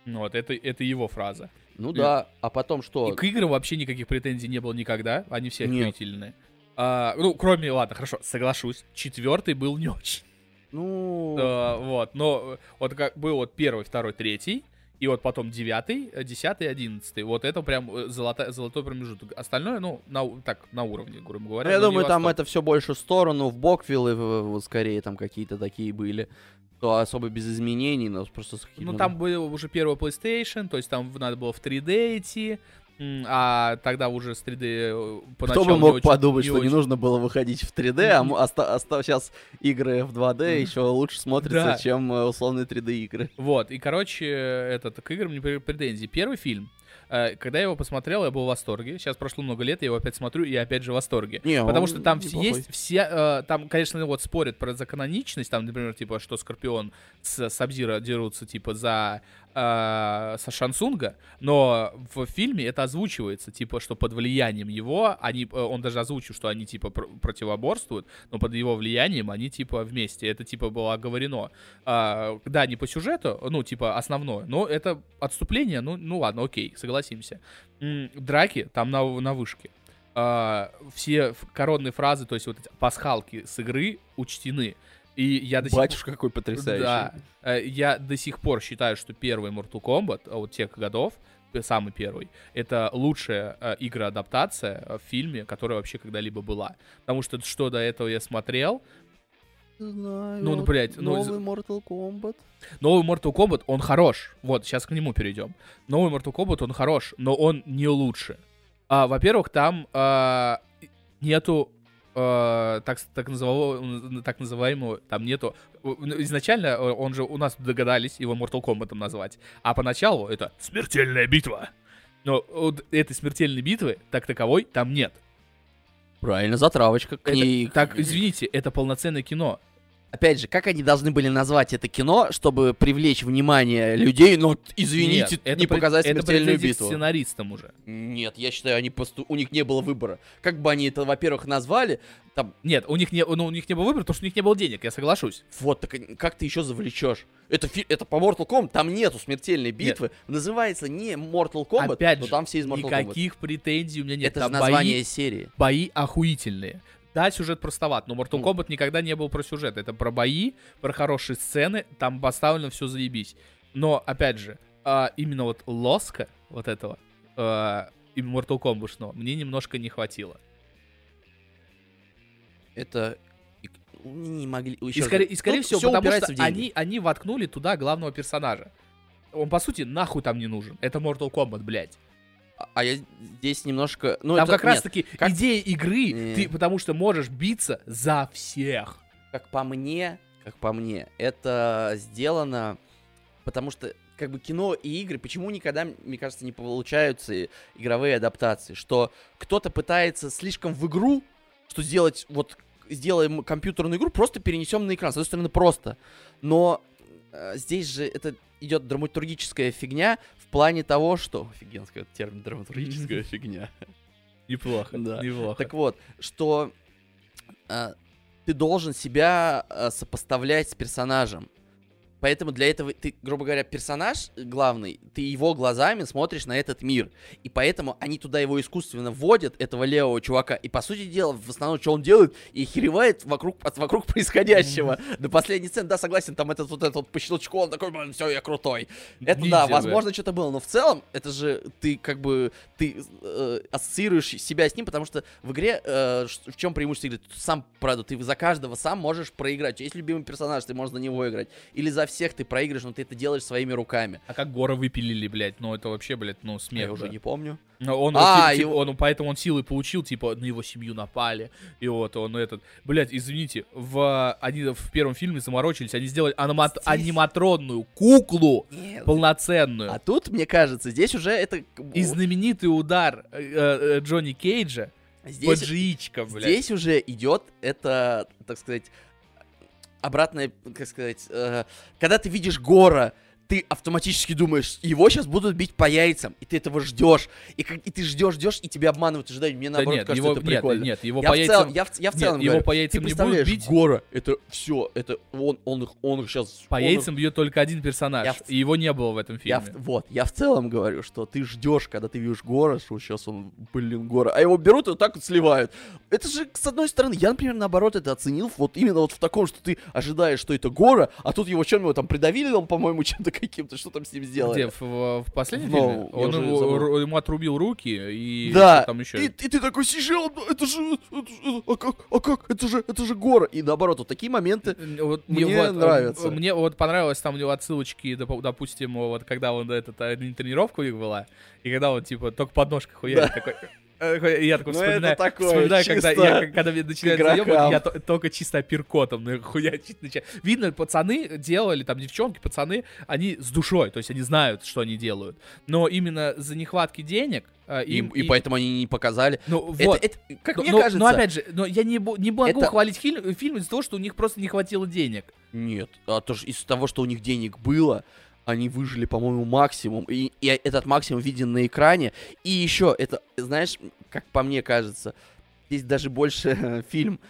Ну Вот, это, это его фраза. Ну да, а потом что? И к играм вообще никаких претензий не было никогда, они все охуительные. А, ну, кроме, ладно, хорошо, соглашусь, четвертый был не очень. Ну, А, вот, но э, вот как был вот первый, второй, третий, и вот потом девятый, э, десятый, одиннадцатый. Вот это прям э, золота- золотой промежуток. Остальное, ну, на, так, на уровне, грубо говоря. Ну, я не думаю, там это все больше в сторону, в Боквиллы, в- вот скорее там какие-то такие были. То особо без изменений, но просто с. Ну, там был уже первый PlayStation, то есть там надо было в 3D идти, а тогда уже с 3D э, Кто поначалу бы не мог очень- подумать, не что не очень. нужно было выходить в 3D, а м- оста- оста- сейчас игры в 2D еще лучше смотрятся, Да. чем э, условные 3D игры. Вот, и, короче, этот, к играм не пр- претензий. Первый фильм, э, когда я его посмотрел, я был в восторге. Сейчас прошло много лет, я его опять смотрю, и я опять же в восторге. Не, Потому что там вс- неплохой. есть все, э, там, конечно, вот спорят про заканоничность, там, например, типа, что Скорпион с Сабзира дерутся, типа, за э, со Шансунга, но в фильме это озвучивается, типа, что под влиянием его, они, э, он даже озвучил, что они, типа, пр- противоборствуют, но под его влиянием они, типа, вместе. Это, типа, было оговорено. А, да, не по сюжету, ну, типа, основное, но это отступление, ну, ну ладно, окей, согласимся. Драки там на, на вышке. А, все коронные фразы, то есть вот эти пасхалки с игры учтены. И я до сих пор... Батюшка какой потрясающий. Да. Э, Я до сих пор считаю, что первый Mortal Kombat, а вот тех годов, п- самый первый, это лучшая э, игра-адаптация э, в фильме, которая вообще когда-либо была. Потому что что до этого я смотрел, Знаю, Ну, ну, блядь, ну, Новый Mortal Kombat. новый Mortal Kombat, он хорош. Вот, сейчас к нему перейдем. Новый Mortal Kombat, он хорош, но он не лучше. А, во-первых, там а, нету а, так, так, называемого, так называемого, там нету... Изначально э, он же, у нас догадались его Mortal Kombat назвать, а поначалу это смертельная битва. Но вот этой смертельной битвы, так таковой, там нет. Правильно, затравочка к Это- ней. так, извините, это полноценное кино. Опять же, как они должны были назвать это кино, чтобы привлечь внимание людей, но, извините, Нет, это не пред- показать это смертельную к битву? сценаристам уже. Нет, я считаю, они просто... у них не было выбора. Как бы они это, во-первых, назвали, там, Нет, у них не, ну, у них не было выбора, потому что у них не было денег, я соглашусь. вот, так как ты еще завлечешь? Это, фи- это по Mortal Kombat, там нету смертельной битвы. Называется не Mortal Kombat, Опять но же, там все из Mortal Kombat. никаких претензий у меня нет. Это же Там название бои, серии. бои охуительные. Да, сюжет простоват, но Mortal Ну. Kombat никогда не был про сюжет. Это про бои, про хорошие сцены, там поставлено все заебись. Но, опять же, а, именно вот лоска вот этого, а, и Mortal Kombat, мне немножко не хватило. Это... и- Не могли... И, еще раз скорее, и скорее тут всего, всё потому что они, они воткнули туда главного персонажа. Он, по сути, нахуй там не нужен. Это Mortal Kombat, блядь. А- я здесь немножко... Ну, там это- как раз нет, таки как- идея игры, Не. ты потому что можешь биться за всех. как по мне, как по мне, это сделано, потому что как бы кино и игры, почему никогда, мне кажется, не получаются игровые адаптации, что кто-то пытается слишком в игру, что сделать вот сделаем компьютерную игру, просто перенесем на экран. С одной стороны, просто. Но э, здесь же это идет драматургическая фигня в плане того, что... Офигенский термин драматургическая фигня. Неплохо, Да. неплохо. Так вот, что э, ты должен себя э, сопоставлять с персонажем. Поэтому для этого ты, грубо говоря, персонаж главный, ты его глазами смотришь на этот мир. И поэтому они туда его искусственно вводят, этого левого чувака. И по сути дела, в основном, что он делает, и херевает вокруг, вокруг происходящего. До последней сцены, да, согласен, там этот вот этот вот по щелчку, он такой, все, я крутой. Это да, да. возможно, что-то было, но в целом это же ты как бы ты э, ассоциируешь себя с ним, потому что в игре э, в чем преимущество игры? Сам, правда, ты за каждого сам можешь проиграть. Есть любимый персонаж, ты можешь за него играть. Или за всех ты проиграешь, но ты это делаешь своими руками. А как Гора выпилили, блядь, ну это вообще, блядь, ну смех. я уже не помню. Но он, А, вот, типа, его- он, поэтому он силы получил, типа, на его семью напали, и вот он этот, блядь, извините, в, они в первом фильме заморочились, они сделали анимат- Здесь- аниматронную куклу Нет. полноценную. А тут, мне кажется, здесь уже это... И знаменитый удар э, э, Джонни Кейджа по здесь, джичкам, блядь. здесь уже идет это, так сказать, обратное, как сказать, э, когда ты видишь Гора, ты автоматически думаешь, его сейчас будут бить по яйцам, и ты этого ждешь. И, и ты ждешь, ждешь, и тебя обманывают ожидания. Мне Да наоборот нет, кажется, его, это нет, прикольно. нет, его я, по яйцам... целом, я, в, я в Нет, целом его говорю, по яйцам не будут бить. Гора, это все, это он, он их, он их сейчас... По яйцам бьет только один персонаж, Я в- и его не было в этом Я фильме. в- вот, я в целом говорю, что ты ждешь, когда ты видишь Гора, что сейчас он, блин, Гора, а его берут и вот так вот сливают. Это же, с одной стороны, я, например, наоборот это оценил вот именно вот в таком, что ты ожидаешь, что это Гора, а тут его чем его там придавили, он, по-моему, чем-то каким-то, что там с ним сделали. Где, в, в- последнем новом, фильме? Он его, ру- ему отрубил руки, и Да, там еще. И, и ты такой сидишь, а, это же, это же- а как, а как, это же, это же Гора. И наоборот, вот такие моменты, Вот Мне вот, нравится. Мне вот понравилось там у него отсылочки, доп- допустим, вот когда он этот э, тренировка у них была, и когда он типа только подножка хуярит Да. такой. Э, и Я такой Ну, вспоминаю, такое, вспоминаю, когда, я, когда мне начинают заебывать, я то- только чисто апперкотом ну, хуячить начинаю. Видно, пацаны делали, там девчонки, пацаны, они с душой, то есть они знают, что они делают. Но именно за нехватки денег э, и, им... и поэтому они не показали. Ну Это- вот, это, как но, мне но- кажется... но опять же, но я не, не могу это- хвалить фильм, фильм из-за того, что у них просто не хватило денег. Нет, а то ж из того, что у них денег было, они выжили, по-моему, максимум. И, и этот максимум виден на экране. И еще, это, знаешь, как по мне кажется, здесь даже больше фильм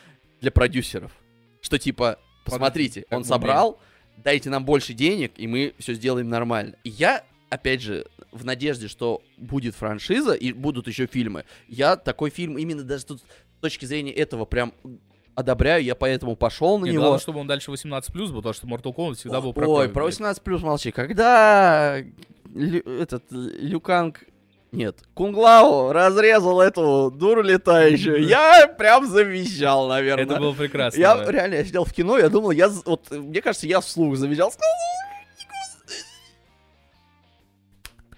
для продюсеров. Что типа, посмотрите, он собрал, дайте нам больше денег, и мы все сделаем нормально. И я, опять же, в надежде, что будет франшиза и будут еще фильмы, я такой фильм именно даже тут с точки зрения этого прям одобряю, я поэтому пошел на Не, него. главное, чтобы он дальше 18 плюс был, потому что Mortal Kombat всегда был про Ой, кровь, про блядь. 18 плюс молчи. Когда Лю- этот Люканг нет, Кунглау разрезал эту дуру летающую. Я прям завизжал, наверное. Это было прекрасно. Я да. реально я сидел в кино, я думал, я вот мне кажется, я вслух завизжал.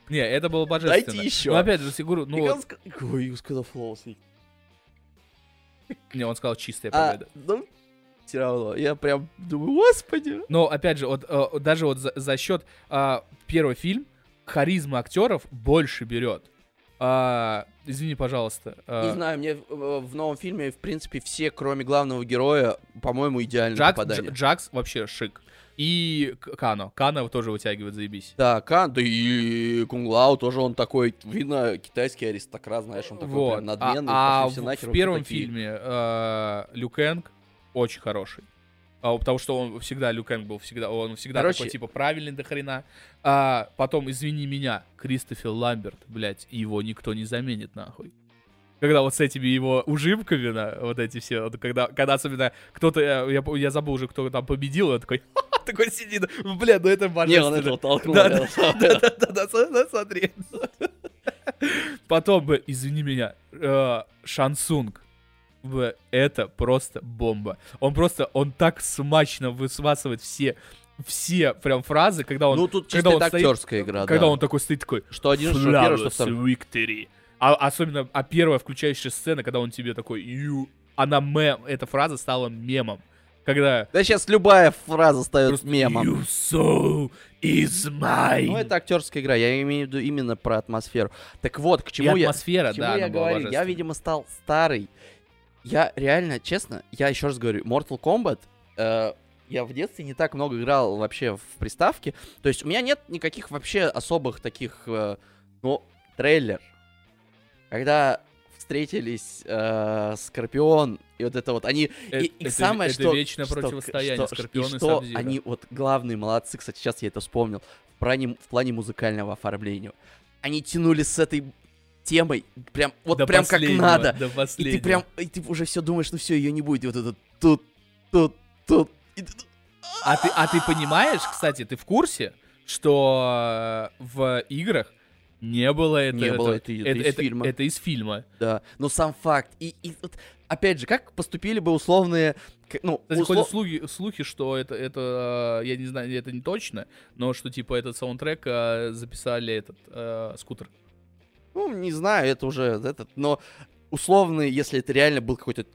Не, это было божественно. Дайте еще. Ну, опять же, фигуру, ну, вот, сказал флоусы. не, он сказал чистая А, победа. ну, все равно, я прям думаю, господи. Но, опять же, вот, э, даже вот за, за счет а, первый фильм харизма актеров больше берет. А, извини, пожалуйста. а, Не знаю, мне в, в новом фильме, в принципе, все, кроме главного героя, по-моему, идеальное Джакс. Дж- Джакс вообще шик. И Кано. Кано его тоже вытягивает, заебись. Да, Кан, да и Кунглау тоже он такой, видно, китайский аристократ, знаешь, он такой Вот. прям надменный. а а в, нахер, в первом такие. фильме э, Лю Кэнг очень хороший. А, потому что он всегда, Лю Кэнг был всегда, он всегда Короче- такой, типа, правильный до хрена. А потом, извини меня, Кристофер Ламберт, блядь, его никто не заменит, нахуй. Когда вот с этими его ужимками, на, вот эти все, вот когда, когда особенно кто-то, э, я, я забыл уже, кто там победил, он такой, такой сидит, бля, ну это Не, божественно. он этого толкнул. Да-да-да, смотри. Потом, бы, извини меня, э, Шансунг. Это просто бомба. Он просто, он так смачно высвасывает все, все прям фразы, когда он, Ну, тут когда он это стоит- актерская игра, когда да. он такой стоит такой, Что один, что первый, что второй. victory. А особенно, а первая включающая сцена, когда он тебе такой, you, она мем, эта фраза стала мемом. Когда Да сейчас любая фраза ставит просто мемом. you soul is mine. Ну, это актерская игра, я имею в виду именно про атмосферу. Так вот, к И чему я... атмосфера, К чему да, я говорю? Я, видимо, стал старый. Я реально, честно, я еще раз говорю, Mortal Kombat, э, я в детстве не так много играл вообще в приставке. То есть у меня нет никаких вообще особых таких, э, ну, трейлер. Когда встретились э, Скорпион и вот это вот, они... Э- и, и это- самое, это что... вечное что- противостояние что- Скорпиона и и что Сабзира. они вот главные молодцы, кстати, сейчас я это вспомнил, в плане, в плане музыкального оформления. Они тянули с этой темой прям, вот До прям как надо. До И ты прям, и ты уже все думаешь, ну все, ее не будет. И вот это тут, тут, тут. И ты- А ты, а ты понимаешь, кстати, ты в курсе, что э, в играх не было это... Не было, это- это из фильма. Это из фильма. Да, но сам факт. И, и вот, опять же, как поступили бы условные, ну, Кстати, услов- ходят слухи, слухи, что это, это, э, я не знаю, это не точно, но что, типа, этот саундтрек э, записали этот, э, скутер. ну, не знаю, это уже этот, но условные, если это реально был какой-то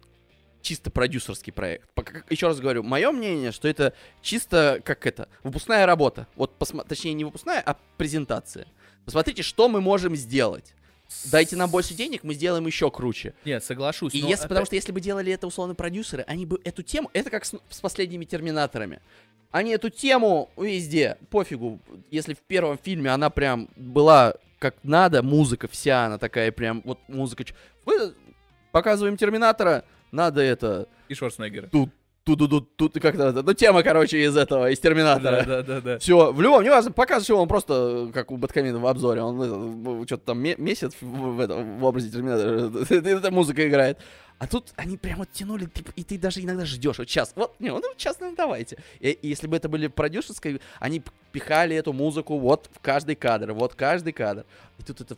чисто продюсерский проект. Еще раз говорю, мое мнение, что это чисто как это, выпускная работа. Вот, посма- точнее, не выпускная, а презентация. Посмотрите, что мы можем сделать. Дайте нам больше денег, мы сделаем еще круче. Нет, соглашусь. И если, потому опять- что если бы делали это условно продюсеры, они бы эту тему, это как с, с последними терминаторами. Они эту тему везде, пофигу, если в первом фильме она прям была как надо, музыка вся, она такая прям, вот музыка... Мы показываем Терминатора, надо это... И Шварценеггера. Тут, тут, тут, тут, как-то, это, ну, тема, короче, из этого, из Терминатора. Да, да, да. Все, в любом, неважно, показывает его, он просто, как у Бэткамина в обзоре, он что-то там ме- месяц в, в этом, в образе Терминатора, эта музыка играет. А тут они прямо тянули, ты- и ты даже иногда ждешь, вот сейчас, вот, не, ну сейчас, ну давайте. И, и если бы это были продюсерские, они пихали эту музыку вот в каждый кадр, вот каждый кадр. И тут это,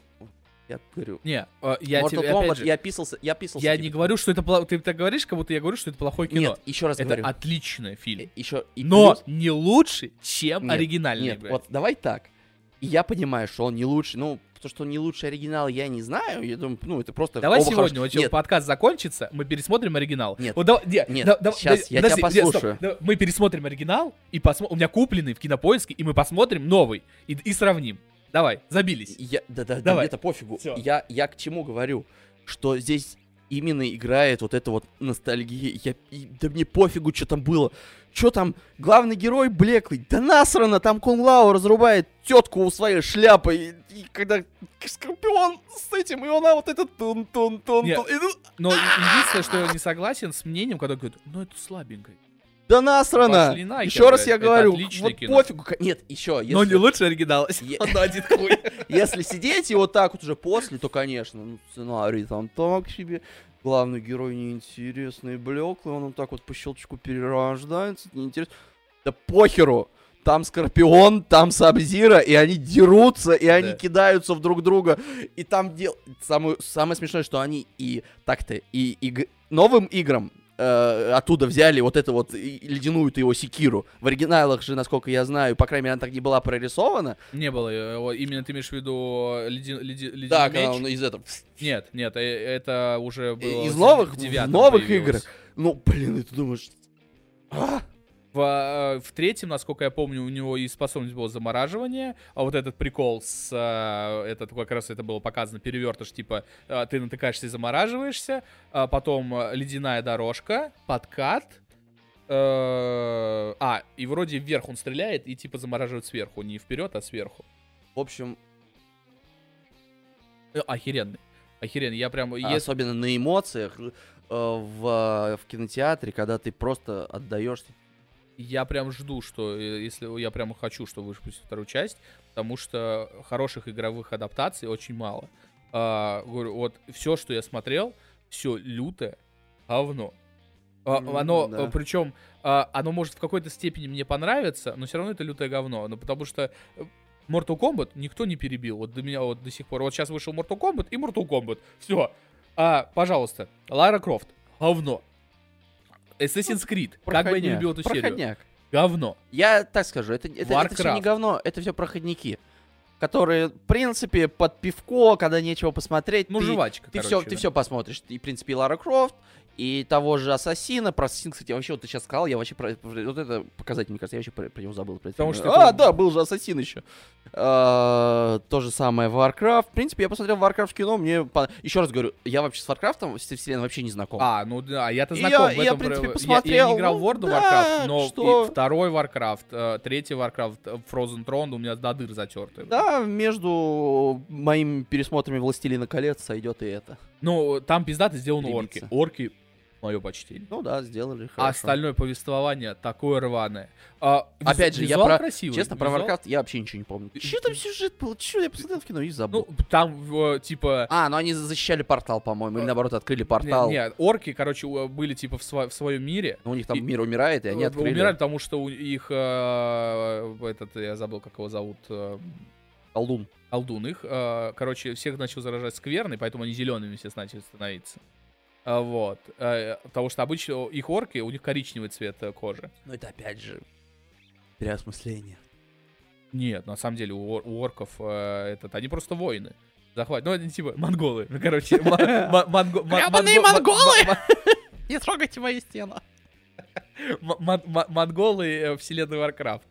я говорю, Не, э, я Mortal тебе, Kombat, опять же, я писался, я писался. я типа, не говорю, что это плохо. Ты так говоришь, как будто я говорю, что это плохое кино. Нет, еще раз это говорю. отличный фильм. Еще, и Но плюс- не лучше, чем Нет, оригинальный. Нет, блядь. вот давай так. И я понимаю, что он не лучше. Ну, то, что он не лучший оригинал, я не знаю. Я думаю, ну, это просто... Давай сегодня, хорош- вот сейчас Нет, подкаст закончится, мы пересмотрим оригинал. Нет. Вот давай- не, Нет, да- да- щас, да- я подожди, тебя не, стоп. послушаю. Да, мы пересмотрим оригинал и посмотрим. У меня купленный в кинопоиске, и мы посмотрим новый и, и сравним. Давай, забились. я, да, да, да, Давай. это пофигу. Всё. Я, я к чему говорю? Что здесь именно играет вот эта вот ностальгия. Я, и- да мне пофигу, что там было. Что там, главный герой блеклый? Да насрано, там Кунг Лао разрубает тетку у своей шляпы. И, и когда Скорпион с этим, и она вот этот тун тун тун Нет. тун. и ну, Но единственное, что я не согласен с мнением, когда говорят, ну это слабенько. Да насрано! Нахер, Еще раз я говорю, вот кино. пофигу. Нет, еще, Но не если, лучше оригинала. Е- Он на один хуй. если сидеть и вот так вот уже после, то, конечно, ну, сценарий там так себе. Главный герой неинтересный, блеклый, он вот так вот по щелчку перерождается, неинтересно. Да похеру! Там Скорпион, там Сабзира, и они дерутся, и они Да. кидаются в друг друга. И там дел... Самое, самое смешное, что они и так-то, и, и новым играм э, оттуда взяли вот эту вот ледяную его секиру. В оригиналах же, насколько я знаю, по крайней мере, она так не была прорисована. Не было, э, именно ты имеешь в виду леди- леди- ледяной Да, меч? когда он из этого... Нет, нет, э, это уже было Из новых, в новых появилось. играх. Ну, блин, и ты думаешь... а, В, э, в третьем, насколько я помню, у него и способность была замораживание, а вот этот прикол с... э, этот, как раз это было показано, перевертыш, типа, э, ты натыкаешься и замораживаешься, а потом ледяная дорожка, подкат, а, и вроде вверх он стреляет и типа замораживает сверху, не вперед, а сверху. В общем, Охеренный. Охеренный. Я прям... особенно на эмоциях в, в кинотеатре, когда ты просто отдаешься. Я прям жду, что э, если я прям хочу, что выпустят вторую часть, потому что хороших игровых адаптаций очень мало. А, говорю, вот все, что я смотрел, все лютое говно. А, М, оно, да. причем, оно может в какой-то степени мне понравиться, но все равно это лютое говно. Ну, потому что э, Mortal Kombat никто не перебил. Вот до меня вот до сих пор. Вот сейчас вышел Mortal Kombat и Mortal Kombat. Все. А, пожалуйста, Лара Крофт. Говно. Assassin's Creed. Как бы я не Проходняк, любил эту серию. проходняк. Говно. Я так скажу, это, это, это все не Warcraft. говно, это все проходники. Которые, в принципе, под пивко, когда нечего посмотреть, Ну, ты, жвачка, ты, короче, все, ты да. все посмотришь. И, в принципе, и Лара Крофт, и того же Ассасина. Про Ассасин, кстати, вообще, вот ты сейчас сказал, я вообще про, вот это показатель, мне кажется, я вообще про, про него забыл. про Потому что а, это- да, был же Ассасин еще. А, то же самое Warcraft. В принципе, я посмотрел Warcraft в кино, мне... Еще раз говорю, я вообще с Warcraft, с вселенной вообще не знаком. А, ну да, я-то И знаком. я- в я, в принципе, про- посмотрел, Я, я не играл в ну World of да, Warcraft, но что? и второй Warcraft, э, третий Warcraft, э, Frozen Throne у меня до дыр затерты. Да, между моими пересмотрами «Властелина колец» сойдет и это. Ну, там пиздато сделаны орки. Орки, мое почтение. Ну да, сделали А хорошо. остальное повествование такое рваное. А, визу- Опять же, я про- красивый, Честно, про визуал- Warcraft я вообще ничего не помню. Че там сюжет был? Че я посмотрел в кино и забыл. Ну, там, э, типа... а, ну они защищали портал, по-моему, или э, наоборот открыли портал. Нет, нет, орки, короче, у- были типа в, сво- в своем мире. Ну, у них там И- мир умирает, и они Э, открыли. Умирали, потому что у их... э, этот, я забыл, как его зовут... э, Колдун. колдун их, э, короче, всех начал заражать скверный, поэтому они зелеными все начали становиться. А, вот. Э, потому что обычно их орки, у них коричневый цвет э, кожи. Ну это опять же переосмысление. Нет, на самом деле у, ор- у орков э, этот, они просто воины. Захват. Ну, они типа монголы. Ну, короче, ма- монголы! Не трогайте мои стены. монголы э, вселенной Warcraft.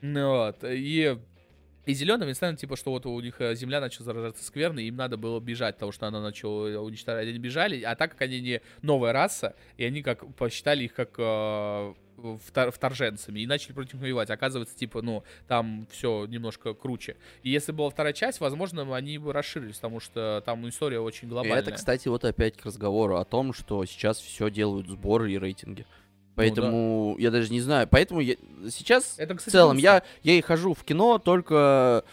Ну вот. И И зеленым инстантом, типа, что вот у них э, земля начала заражаться скверной, им надо было бежать, потому что она начала уничтожать. Они бежали, а так как они не новая раса, и они как посчитали их как э, втор- вторженцами и начали против них воевать. Оказывается, типа, ну, там все немножко круче. И если была вторая часть, возможно, они бы расширились, потому что там история очень И глобальная. это, кстати, вот опять к разговору о том, что сейчас все делают сборы и рейтинги. Ну Поэтому я даже не знаю. Поэтому я... сейчас Это, в кстати, целом грустно. я, я и хожу в кино только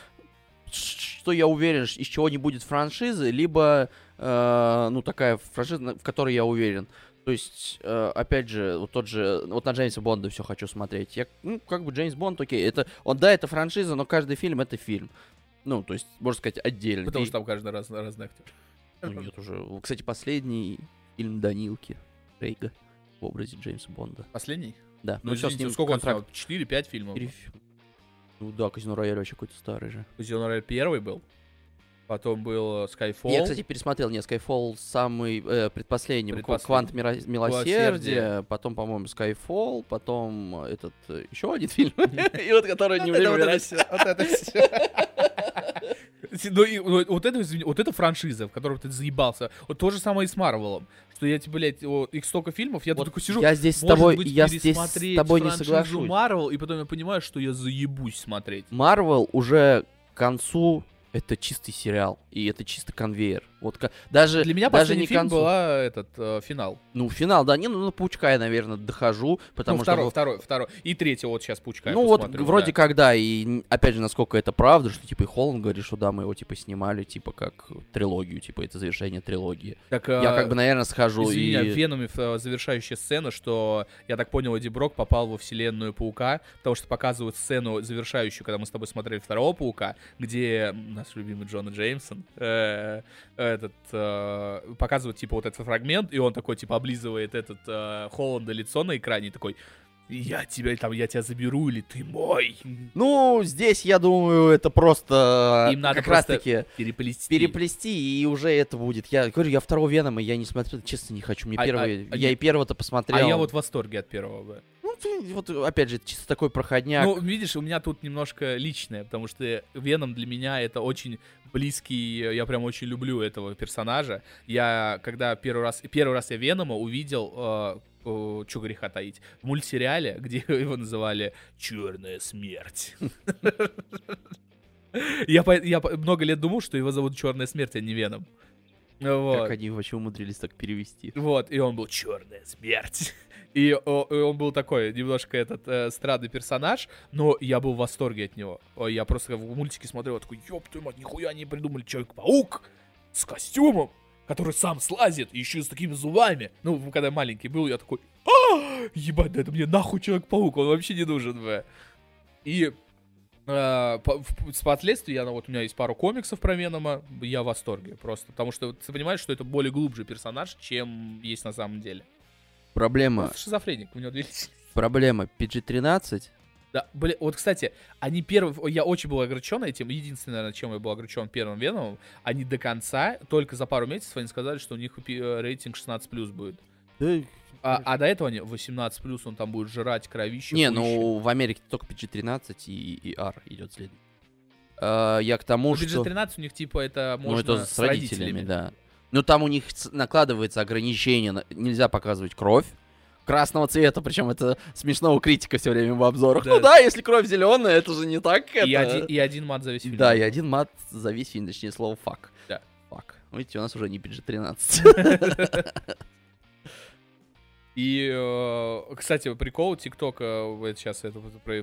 что я уверен, из чего не будет франшизы, либо э, ну такая франшиза, в которой я уверен. То есть, э, опять же, вот тот же, вот на Джеймса Бонда все хочу смотреть. Я, ну, как бы Джеймс Бонд, окей, это, он, да, это франшиза, но каждый фильм это фильм. Ну, то есть, можно сказать, отдельно. Потому И- что там каждый раз разный актер. ну, нет уже. Кстати, последний фильм Данилки Рейга в образе Джеймса Бонда. Последний? Да, Ну, всё, извините, сколько он снял? 4-5 фильмов. Четыре фи- Ну да, Казино Рояль вообще какой-то старый же. Казино Рояль первый был. Потом был э, Skyfall. Я, кстати, пересмотрел не Skyfall самый э, предпоследний, Предпоследний. Квант мира- милосердия, потом, по-моему, Skyfall, потом э, этот еще один фильм, и вот который не время вот это всё. Ну и вот это, вот это франшиза, в которой ты заебался. Вот то же самое и с Марвелом. Что я, блядь, о, их столько фильмов, я тут Вот такой сижу, Я здесь с тобой, быть, я здесь с тобой не соглашусь. Марвел, и потом я понимаю, что я заебусь смотреть. Марвел уже к концу это чистый сериал, и это чисто конвейер. Вот даже Для меня даже не фильм концу. была этот э, финал. Ну, финал, да, не, ну, на Паучка я, наверное, дохожу, потому ну, что... второй, во- второй, второй. И третий вот сейчас Пучка я ну, вот, вроде да. как, да, и, опять же, насколько это правда, что, типа, и Холланд говорит, что, да, мы его, типа, снимали, типа, как трилогию, типа, это завершение трилогии. Так, Я, э, как бы, наверное, схожу Извини, в и... Веноме э, завершающая сцена, что, я так понял, Эдди Брок попал во вселенную Паука, потому что показывают сцену завершающую, когда мы с тобой смотрели второго Паука, где наш любимый Джона Джеймсон, э, этот, э, показывают, типа, вот этот фрагмент, и он такой, типа, облизывает этот э, Холланда лицо на экране, и такой, я тебя, там, я тебя заберу, или ты мой. Ну, здесь, я думаю, это просто Им надо как просто раз-таки Переплести. переплести, и уже это будет. Я говорю, я второго Венома я не смотрел, честно, не хочу. Мне А- первый, а- а я и первого-то посмотрел. А я вот в восторге от первого. Вот, опять же, чисто такой проходняк. Ну, видишь, у меня тут немножко личное, потому что Веном для меня это очень близкий, я прям очень люблю этого персонажа. Я, когда первый раз, первый раз я Венома увидел, э, что греха таить, в мультсериале, где его называли «Черная смерть». Я, я много лет думал, что его зовут Черная смерть, а не Веном. Вот. Как они вообще умудрились так перевести. Вот, и он был черная смерть. И, о, и он был такой немножко этот э, странный персонаж, но я был в восторге от него. Я просто в мультике смотрел, такой, ёб твою мать, нихуя они придумали Человек-паук с костюмом, который сам слазит, и еще с такими зубами. Ну, когда я маленький был, я такой, а, ебать, да это мне нахуй Человек-паук, он вообще не нужен, бля. И э, по- в- впоследствии я, ну, вот у меня есть пару комиксов про Венома, я в восторге просто, потому что ты понимаешь, что это более глубже персонаж, чем есть на самом деле. Проблема, Просто шизофреник, у него две проблема PG-13. Да, блин, вот, кстати, они первые, я очень был огорчен этим, единственное, наверное, чем я был огорчен первым Веномом, они до конца, только за пару месяцев они сказали, что у них э, рейтинг 16+, будет. Да, А, а до этого они 18+, он там будет жрать кровище. Не, хуище. ну в Америке только PG-13 и, и R идет следом. А, я к тому, Ну, что... PG-13 у них, типа, это Ну, можно это с, с родителями, родителями. да. Ну, там у них накладывается ограничение, нельзя показывать кровь красного цвета, причем это смешного критика все время в обзорах. Да. Ну да, если кровь зеленая, это же не так. И, это... один, и один мат за весь фильм. Да, и один мат за весь фильм, точнее, слово фак. Да. Фак. Видите, у нас уже не PG-13. И, э, кстати, прикол ТикТока, вот сейчас я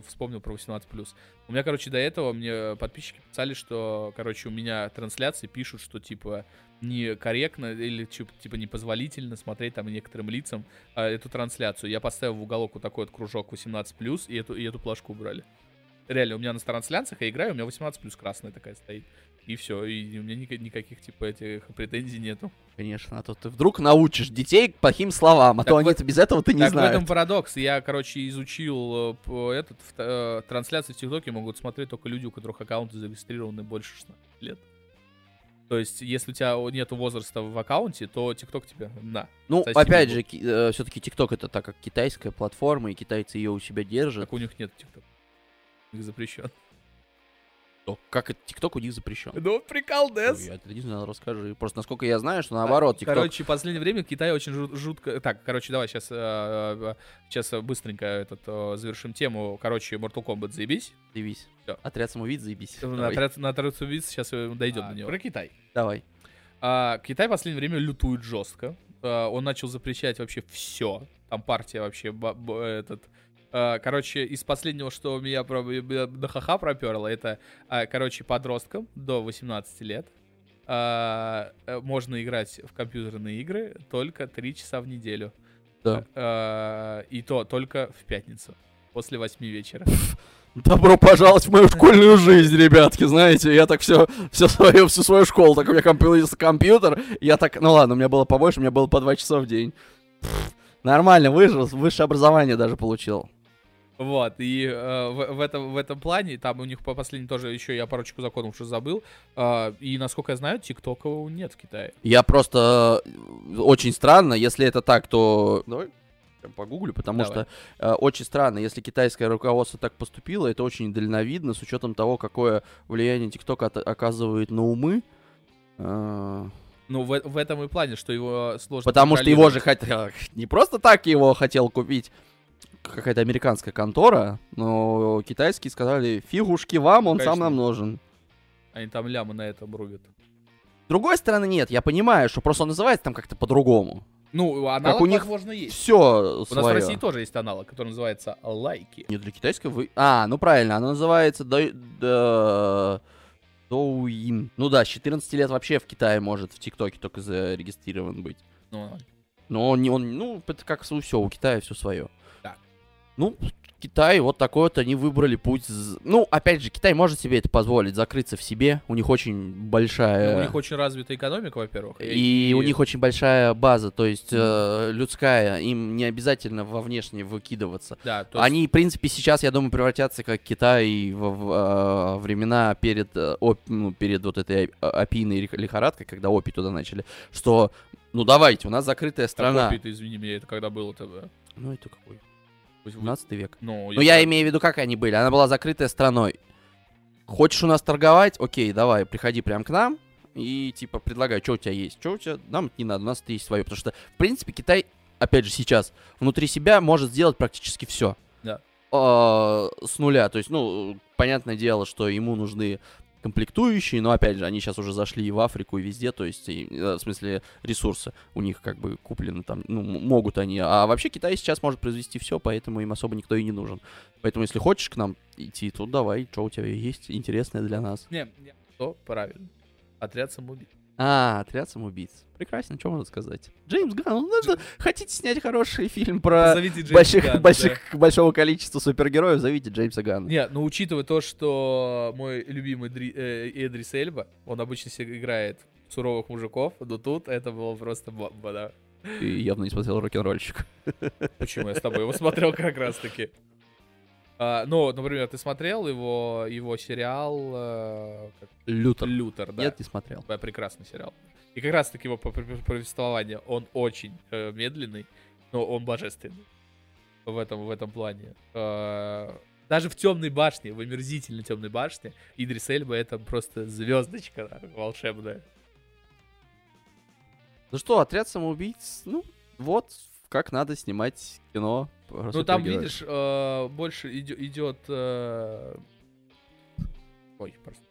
вспомнил про 18+. У меня, короче, до этого мне подписчики писали, что, короче, у меня трансляции пишут, что, типа, некорректно или, типа, непозволительно смотреть там некоторым лицам а, эту трансляцию. Я поставил в уголок вот такой вот кружок 18+, и эту, и эту плашку убрали. Реально, у меня на трансляциях я играю, у меня 18+, красная такая стоит. И все, и у меня ника- никаких, типа, этих претензий нету. Конечно, а то ты вдруг научишь детей плохим словам, а Так то в они без этого ты не так в знаешь. этом парадокс. Я, короче, изучил э, этот в- э, трансляции в ТикТоке могут смотреть только люди, у которых аккаунты зарегистрированы больше 16 лет. То есть, если у тебя нету возраста в аккаунте, то ТикТок тебе на. Ну, Соси опять же, все-таки TikTok это так как китайская платформа, и китайцы ее у себя держат. Так у них нет ТикТок. Их запрещен. То Как это ТикТок у них запрещен? Ну, прикол, Ой, Я это не знаю, расскажи. Просто насколько я знаю, что наоборот, ТикТок... Короче, в последнее время Китай очень жут- жутко... Так, короче, давай сейчас, сейчас быстренько этот, э, завершим тему. Короче, Mortal Kombat заебись. Заебись. Всё. Отряд самоубийц, заебись. На Давай. отряд, на отряд самоубийц сейчас дойдем А, до него. Про Китай. Давай. А, Китай в последнее время лютует жестко. А, он начал запрещать вообще все. Там партия вообще этот. А, короче, из последнего, что меня про- меня до ха проперло, это, а, короче, подросткам до 18 лет э, можно играть в компьютерные игры только 3 часа в неделю. Да. И то только в пятницу. После 8 вечера. Добро пожаловать в мою школьную жизнь, ребятки, знаете, я так все, все свою, всю свою школу, так у меня компьютер, компьютер, я так, ну ладно, у меня было побольше, у меня было по два часа в день. Нормально, выжил, высшее образование даже получил. Вот, и э, в, в этом, в этом плане, там у них по последнему тоже еще я парочку законов уже забыл. э, и насколько я знаю, ТикТока нет в Китае. Я просто э, очень странно, если это так, то... Давай погуглю, потому Давай. что э, очень странно, если китайское руководство так поступило, это очень дальновидно, с учетом того, какое влияние ТикТок оказывает на умы. Э, Ну, в, в этом и плане, что его сложно Потому что его же хотел... Не просто так его хотел купить какая-то американская контора, но китайские сказали, фигушки вам, он сам Конечно. нам нужен. Они там лямы на этом рубят. С другой стороны, нет, я понимаю, что просто он называется там как-то по-другому. Ну, аналог, у них возможно, есть. Все У нас в России тоже есть аналог, который называется лайки. Не для китайского вы... А, ну правильно, оно называется Дой- да- Доуин. Ну да, с 14 лет вообще в Китае может в ТикТоке только зарегистрирован быть. Ну, Но он не, он, ну, это как все, у Китая все свое. Ну, Китай, вот такой вот они выбрали путь. Ну, опять же, Китай может себе это позволить, закрыться в себе. У них очень большая... ну, у них очень развитая экономика, во-первых. И, у них очень большая база, то есть э, людская, им не обязательно во внешне выкидываться. Да, есть- Они, в принципе, сейчас, я думаю, превратятся как Китай в, в, э, времена перед, э, оп- ну, перед вот этой опийной лих- лихорадкой, когда опий туда начали, что, ну давайте, у нас закрытая Так, страна. опий-то, извини меня, это когда было-то? Ну это какой? Пусть вы- 17 век. Ну, Ну я имею в виду, как они были. Она была закрытая страной. Хочешь у нас торговать? Окей, давай, приходи прям к нам и типа предлагай, что у тебя есть, что у тебя, нам не надо, у нас есть свое. Потому что, в принципе, Китай, опять же, сейчас внутри себя может сделать практически все. Да. с нуля. То есть, ну, понятное дело, что ему нужны комплектующие, но опять же, они сейчас уже зашли и в Африку, и везде, то есть, и, э, в смысле, ресурсы у них как бы куплены там, ну, могут они. А вообще Китай сейчас может произвести все, поэтому им особо никто и не нужен. Поэтому, если хочешь к нам идти, то давай, что у тебя есть интересное для нас. Не, не, то правильно. Отряд самоубийц. А, отряд самоубийц. Прекрасно, что можно сказать. Джеймс Ганн, ну, надо- хотите снять хороший фильм про больших, Ганна, больших, большого количества супергероев, зовите Джеймса Ганна. да. Не, ну учитывая то, что мой любимый Дри- э, Эдрис Эльба, он обычно себе играет суровых мужиков, но тут это было просто бомба, да. Ты явно не смотрел рок-н-ролльщик. Почему я с тобой его смотрел как раз таки. А, ну, например, ты смотрел его, его сериал э, как- Лютер. Лютер, да? Нет, не смотрел. Да, прекрасный сериал. И как раз таки его по- по- повествование, он очень э, медленный, но он божественный в этом, в этом плане. Э, даже в темной башне, в омерзительно темной башне, Идрис Эльба это просто звездочка да, волшебная. Ну что, отряд самоубийц, ну, вот как надо снимать кино. Ну там, видишь, э, больше иде- идет... э, Ой, просто.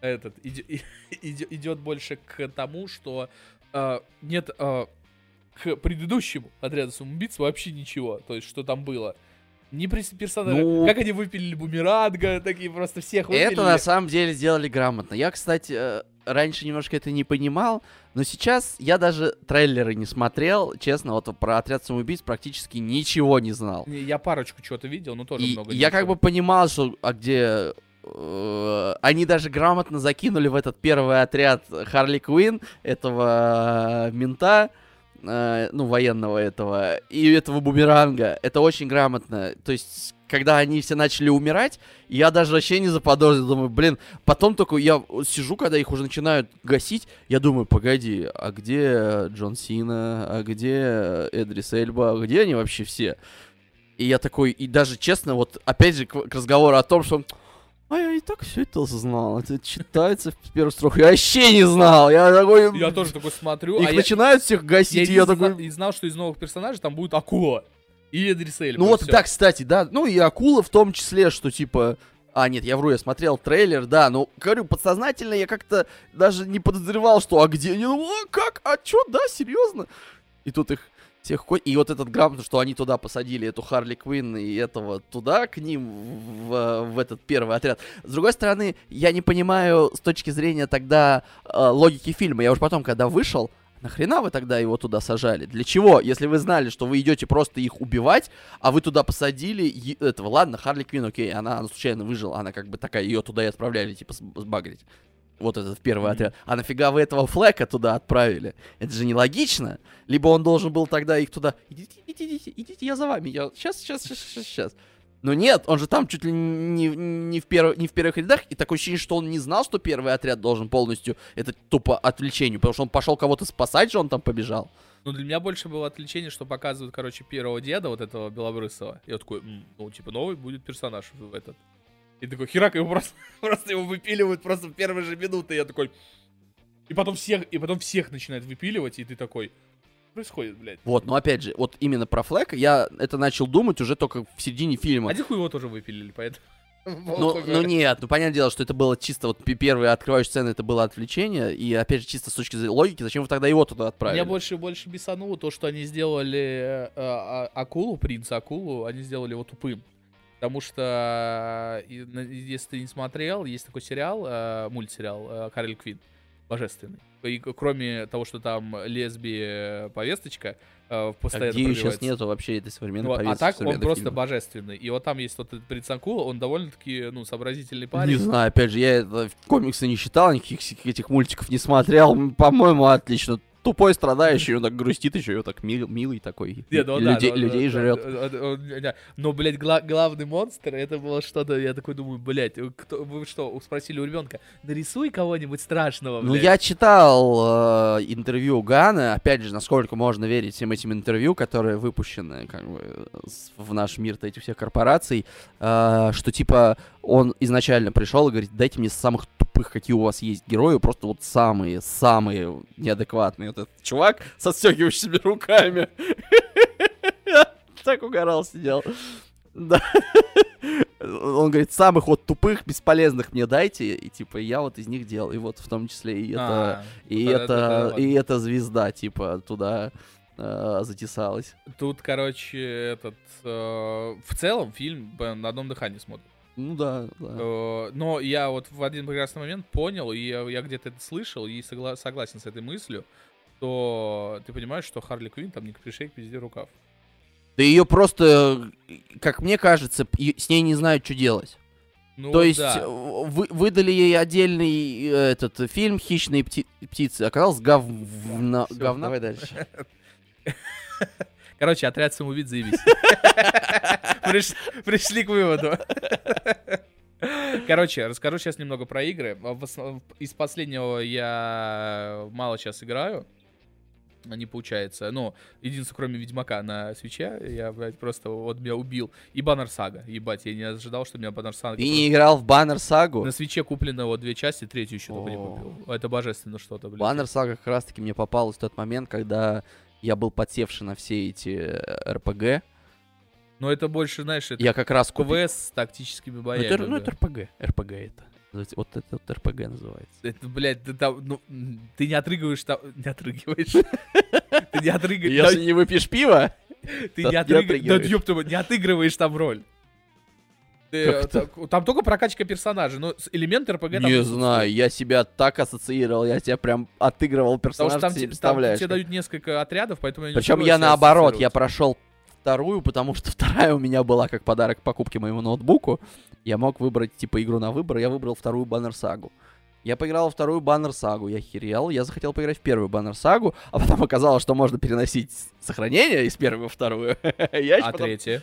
Этот, иде- иде- идет больше к тому, что э, нет э, к предыдущему отряду самоубийц вообще ничего. То есть, что там было. Не персонажи. Ну- Как они выпилили бумеранга, такие просто всех выпилили. Это на самом деле сделали грамотно. Я, кстати, э, раньше немножко это не понимал, но сейчас я даже трейлеры не смотрел. Честно, вот про отряд самоубийц практически ничего не знал. Я парочку чего-то видел, но тоже И много. я как бы понимал, что а где э, они даже грамотно закинули в этот первый отряд Харли Квин, этого э, мента, э, ну, военного этого, и этого бумеранга. Это очень грамотно. То есть, когда они все начали умирать, я даже вообще не заподозрил. Думаю, блин, потом только я сижу, когда их уже начинают гасить, я думаю, погоди, а где Джон Сина, а где Эдрис Эльба, а где они вообще все? И я такой, и даже честно, вот опять же к разговору о том, что А я и так все это знал. Это читается в первую строку. Я вообще не знал. Я такой... Я тоже такой смотрю, Их а я, начинают всех я гасить, и не я зна- такой... и знал, что из новых персонажей там будет акула. И Эдрис Эльба. Ну вот, всё. да, кстати, да. Ну и акула в том числе, что типа... А, нет, я вру, я смотрел трейлер, да, но, говорю, подсознательно я как-то даже не подозревал, что, а где они? Ну, а как? А чё, да, серьезно? И тут их всех ко- И вот этот грамотно, что они туда посадили эту Харли Квинн и этого туда, к ним, в, в этот первый отряд. С другой стороны, я не понимаю с точки зрения тогда э, логики фильма. Я уже потом, когда вышел, нахрена вы тогда его туда сажали? Для чего? Если вы знали, что вы идете просто их убивать, а вы туда посадили этого, ладно, Харли Квинн, окей, она, она случайно выжила, она как бы такая, ее туда и отправляли, типа, сбагрить. Вот этот первый отряд. А нафига вы этого Флека туда отправили? Это же нелогично. Либо он должен был тогда их туда... Идите, идите, идите, идите, я за вами. Я сейчас, сейчас, сейчас, сейчас, сейчас. Но нет, он же там чуть ли не, не, в перв- не в первых рядах, и такое ощущение, что он не знал, что первый отряд должен полностью, это тупо отвлечению, потому что он пошел кого-то спасать же, он там побежал. Ну, для меня больше было отвлечение, что показывают, короче, первого деда, вот этого белобрысого. Я такой, «М, ну, типа, новый будет персонаж в этот. И такой, херак, его просто, просто его выпиливают просто в первые же минуты. Я такой... И потом всех, и потом всех начинают выпиливать, и ты такой... «Что происходит, блядь? Вот, но опять же, вот именно про Флека я это начал думать уже только в середине фильма. А Диху его тоже выпилили, поэтому... Ну, ну нет, ну понятное дело, что это было чисто вот первые открывающие сцены, это было отвлечение, и опять же чисто с точки зрения логики, зачем вы тогда его туда отправили? Меня больше и больше бесануло то, что они сделали э, а- акулу, принца акулу, они сделали его тупым. Потому что, э, если ты не смотрел, есть такой сериал, э, мультсериал э, Харли Квин, божественный. И кроме того, что там лесби повесточка А постоянно где ее сейчас нету вообще этой современной Вот, а повестки, так он просто фильмов? божественный. И вот там есть принц акула, он довольно-таки, ну, сообразительный парень. Не знаю, опять же, я комиксы не читал, никаких этих мультиков не смотрел. По-моему, отлично. Тупой, страдающий, он так грустит еще, и так мил- милый такой. Не, ну да, людей ну, людей жрет. он-. Но, блядь, гла- главный монстр, это было что-то, я такой думаю, блядь, кто, вы что, спросили у ребенка, нарисуй кого-нибудь страшного, Ну, блядь. я читал э, интервью Гана, опять же, насколько можно верить всем этим интервью, которые выпущены как бы, в наш мир-то этих всех корпораций, э, что типа он изначально пришел и говорит, дайте мне самых тупых, какие у вас есть герои, просто вот самые, самые неадекватные. Вот этот чувак со стягивающими руками. Так угорал, сидел. Да. Он говорит, самых вот тупых, бесполезных мне дайте, и типа я вот из них делал, и вот в том числе и это, А, и это, и эта звезда типа туда э, затесалась. Тут, короче, этот, э, в целом фильм э, на одном дыхании смотрит. Ну да, да. Э, Но я вот в один прекрасный момент понял, и я, я где-то это слышал, и согла- согласен с этой мыслью, что ты понимаешь, что Харли Квинн там не к пришей, к пизде рукав. Да ее просто, как мне кажется, с ней не знают, что делать. Ну, То есть да. э, вы, выдали ей отдельный э, этот фильм "Хищные пти- птицы", оказалось говна. Говна. давай дальше. Короче, отряд самоубийц заебись. Приш- Пришли к выводу. Короче, расскажу сейчас немного про игры. Из последнего я мало сейчас играю. Не получается. Ну, единственное, кроме Ведьмака на свече, я, блядь, просто вот меня убил. И Баннер Сага. Ебать, я не ожидал, что меня Баннер Сага... Ты не играл в Баннер Сагу? На свече куплено вот две части, третью еще только не купил. Это божественно что-то, блядь. Баннер Сага как раз-таки мне попалась в тот момент, когда я был подсевший на все эти э, РПГ. Но это больше, знаешь, это Я как раз купил... КВС с тактическими Ну, боями. это, ну, это РПГ. РПГ это. Вот это вот РПГ называется. Это, блядь, ты там, ну, ты не отрыгиваешь там, не отрыгиваешь. Ты не отрыгиваешь, Если не выпьешь пиво, ты не отрыгиваешь, да не отыгрываешь там роль. Там только прокачка персонажей, но элемент РПГ там не знаю, я себя так ассоциировал, я тебя прям отыгрывал Потому персонажа, что там, себе там представляешь. тебе дают несколько отрядов, поэтому я не Причем я наоборот, я прошел вторую, потому что вторая у меня была как подарок покупке моему ноутбуку. Я мог выбрать типа игру на выбор, я выбрал вторую Баннер Сагу. Я поиграл во вторую Баннер Сагу, я херел, я захотел поиграть в первую Баннер Сагу, а потом оказалось, что можно переносить сохранение из первой во вторую. Я А потом- третья?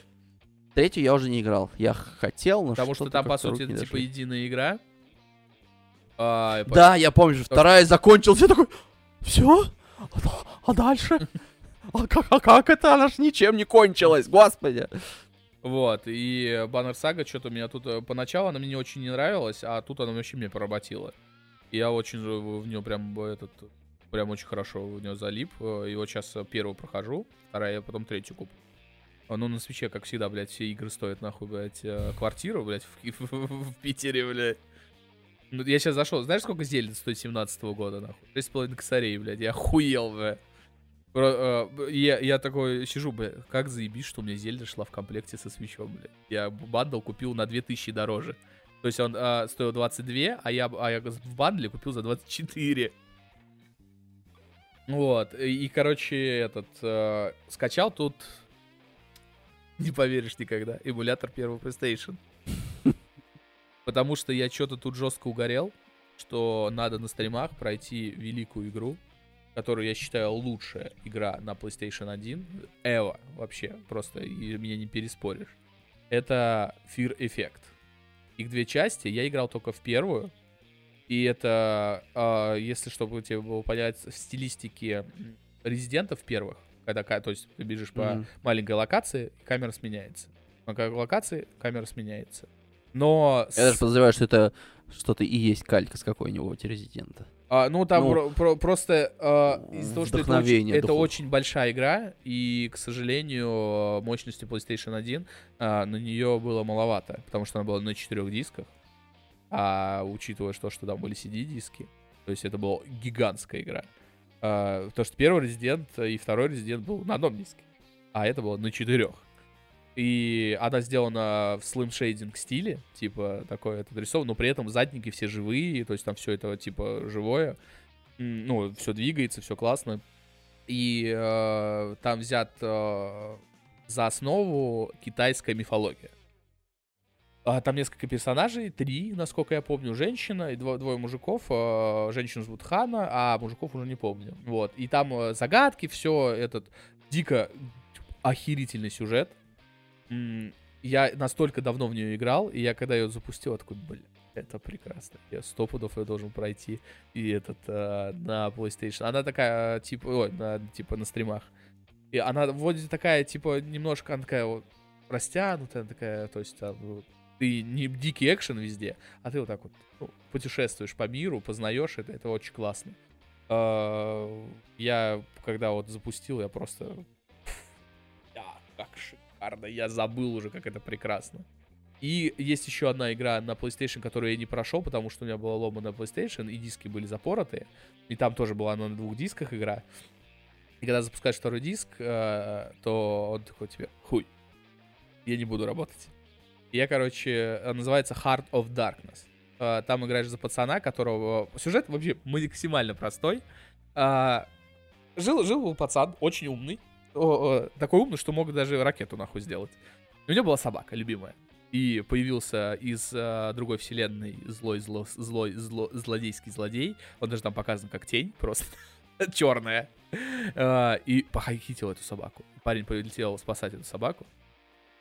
Третью я уже не играл. Я хотел, но Потому что что-то там, по сути, это типа единая игра. А, по- Да, я помню, что вторая закончилась, я такой, все? А дальше? А как, а как это? Она ж ничем не кончилась, господи. Вот, и Баннер Сага что-то меня тут... э, Поначалу она мне не очень не нравилась, а тут она вообще мне поработила. И Я очень в нее прям э, этот... Прям очень хорошо в нее залип. Э, И вот сейчас первую прохожу, вторая, я потом третью куплю. А, Ну, на свече, как всегда, блядь, все игры стоят, нахуй, блядь, э, квартиру, блядь, в, в- в Питере, блядь. Ну, я сейчас зашел, знаешь, сколько Зельда стоит 17 года, нахуй? 6,5 косарей, блядь, я охуел, блядь. Э, Я, я такой сижу, бля, как заебись, что у меня Зельда шла в комплекте со свечом, бля. Я бандл купил на 2000 дороже. То есть он э, стоил 22, а я, а я в бандле купил за 24. Вот, и, и, короче, этот, э, скачал тут, не поверишь никогда, эмулятор первого PlayStation. Потому что я что-то тут жестко угорел, что надо на стримах пройти великую игру, которую я считаю лучшая игра на PlayStation 1. Эва вообще, просто и меня не переспоришь. Это Fear Effect. Их две части, я играл только в первую. И это, а, если чтобы тебе было понять, в стилистике резидентов первых, когда, то есть ты бежишь по Мгм. маленькой локации, камера сменяется. На локации камера сменяется. Но... Я даже с- подозреваю, что это что-то и есть калька с какой-нибудь резидента. А, ну, там Ну, про- про- просто а, из-за того, что это, очень, это духов. очень большая игра, и, к сожалению, мощности PlayStation 1 а, на нее было маловато, потому что она была на четырех дисках. А учитывая, что, что там были CD-диски, то есть это была гигантская игра. А, потому что первый резидент и второй резидент был на одном диске, а это было на четырех. И она сделана в shading стиле, типа такое это рисовано, но при этом задники все живые, то есть там все это типа живое. Ну, все двигается, все классно. И э, там взят э, за основу китайская мифология. А, там несколько персонажей, три, насколько я помню, женщина и дво- двое мужиков. Э, женщину зовут Хана, а мужиков уже не помню. Вот. И там э, загадки, все этот дико охерительный сюжет. Я настолько давно в нее играл, и я когда ее запустил, я такой, бля, это прекрасно. Я сто пудов ее должен пройти. И этот э, на PlayStation. Она такая, типа, ой, на, типа на стримах. И она вроде такая, типа, немножко, она такая вот растянутая, такая, то есть там, ты не дикий экшен везде, а ты вот так вот ну, путешествуешь по миру, познаешь это, это очень классно. Э, Я, когда вот запустил, я просто... Да, как шикарно, я забыл уже, как это прекрасно. И есть еще одна игра на PlayStation, которую я не прошел, потому что у меня была лома на PlayStation, и диски были запоротые. И там тоже была она на двух дисках игра. И когда запускаешь второй диск, э, то он такой тебе, хуй, я не буду работать. Я, короче, э, называется Heart of Darkness. Э, Там играешь за пацана, которого... Сюжет вообще максимально простой. А, Жил, жил был пацан, очень умный. Такой умный, что мог даже ракету нахуй сделать. У него была собака любимая. И появился из э, другой вселенной злой, зло, злой, зло, злодейский злодей. Он даже там показан как тень, просто черная. И похитил эту собаку. Парень полетел спасать эту собаку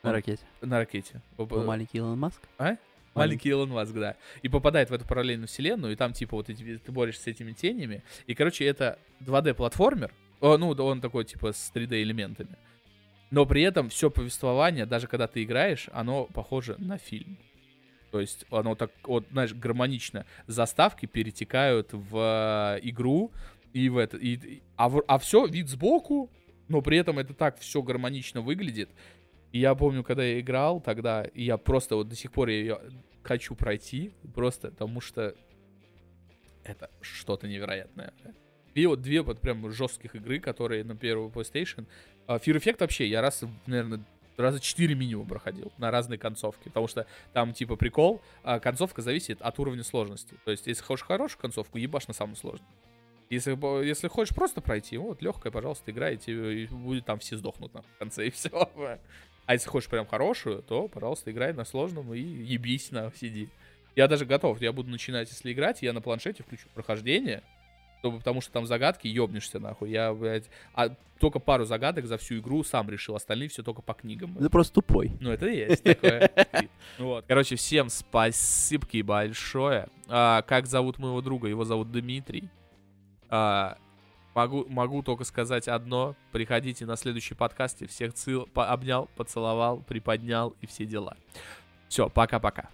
На ракете. на ракете. Был маленький Илон Маск. А? Маленький Илон Маск, да. И попадает в эту параллельную вселенную, и там, типа, вот эти, ты борешься с этими тенями. И, короче, это 2D-платформер. О, ну, он такой, типа, с 3D-элементами. Но при этом все повествование, даже когда ты играешь, оно похоже на фильм. То есть оно так, вот, знаешь, гармонично. Заставки перетекают в э, игру, и в это, и, а, а все вид сбоку, но при этом это так все гармонично выглядит. И я помню, когда я играл тогда, и я просто вот до сих пор ее хочу пройти, просто потому что это что-то невероятное. И вот две вот прям жестких игры, которые на первую PlayStation. А, Fear Effect вообще я раз, наверное, раза четыре минимум проходил на разные концовки, потому что там типа прикол, а, концовка зависит от уровня сложности. То есть, если хочешь хорошую концовку, ебашь на самую сложную. Если, если хочешь просто пройти, вот легкая, пожалуйста, играй, и тебе и будет там все сдохнут на конце и все. А если хочешь прям хорошую, то, пожалуйста, играй на сложном и ебись на сиди. Я даже готов, я буду начинать, если играть, я на планшете включу прохождение, чтобы, потому что там загадки, ебнешься нахуй. Я, блядь, а только пару загадок за всю игру сам решил, остальные все только по книгам. Ты просто тупой. Ну, это и есть такое. Вот. Короче, всем спасибо большое. А, как зовут моего друга? Его зовут Дмитрий. А, Могу, могу только сказать одно. Приходите на следующий подкасте. Всех цил, по- обнял, поцеловал, приподнял и все дела. Все, пока-пока.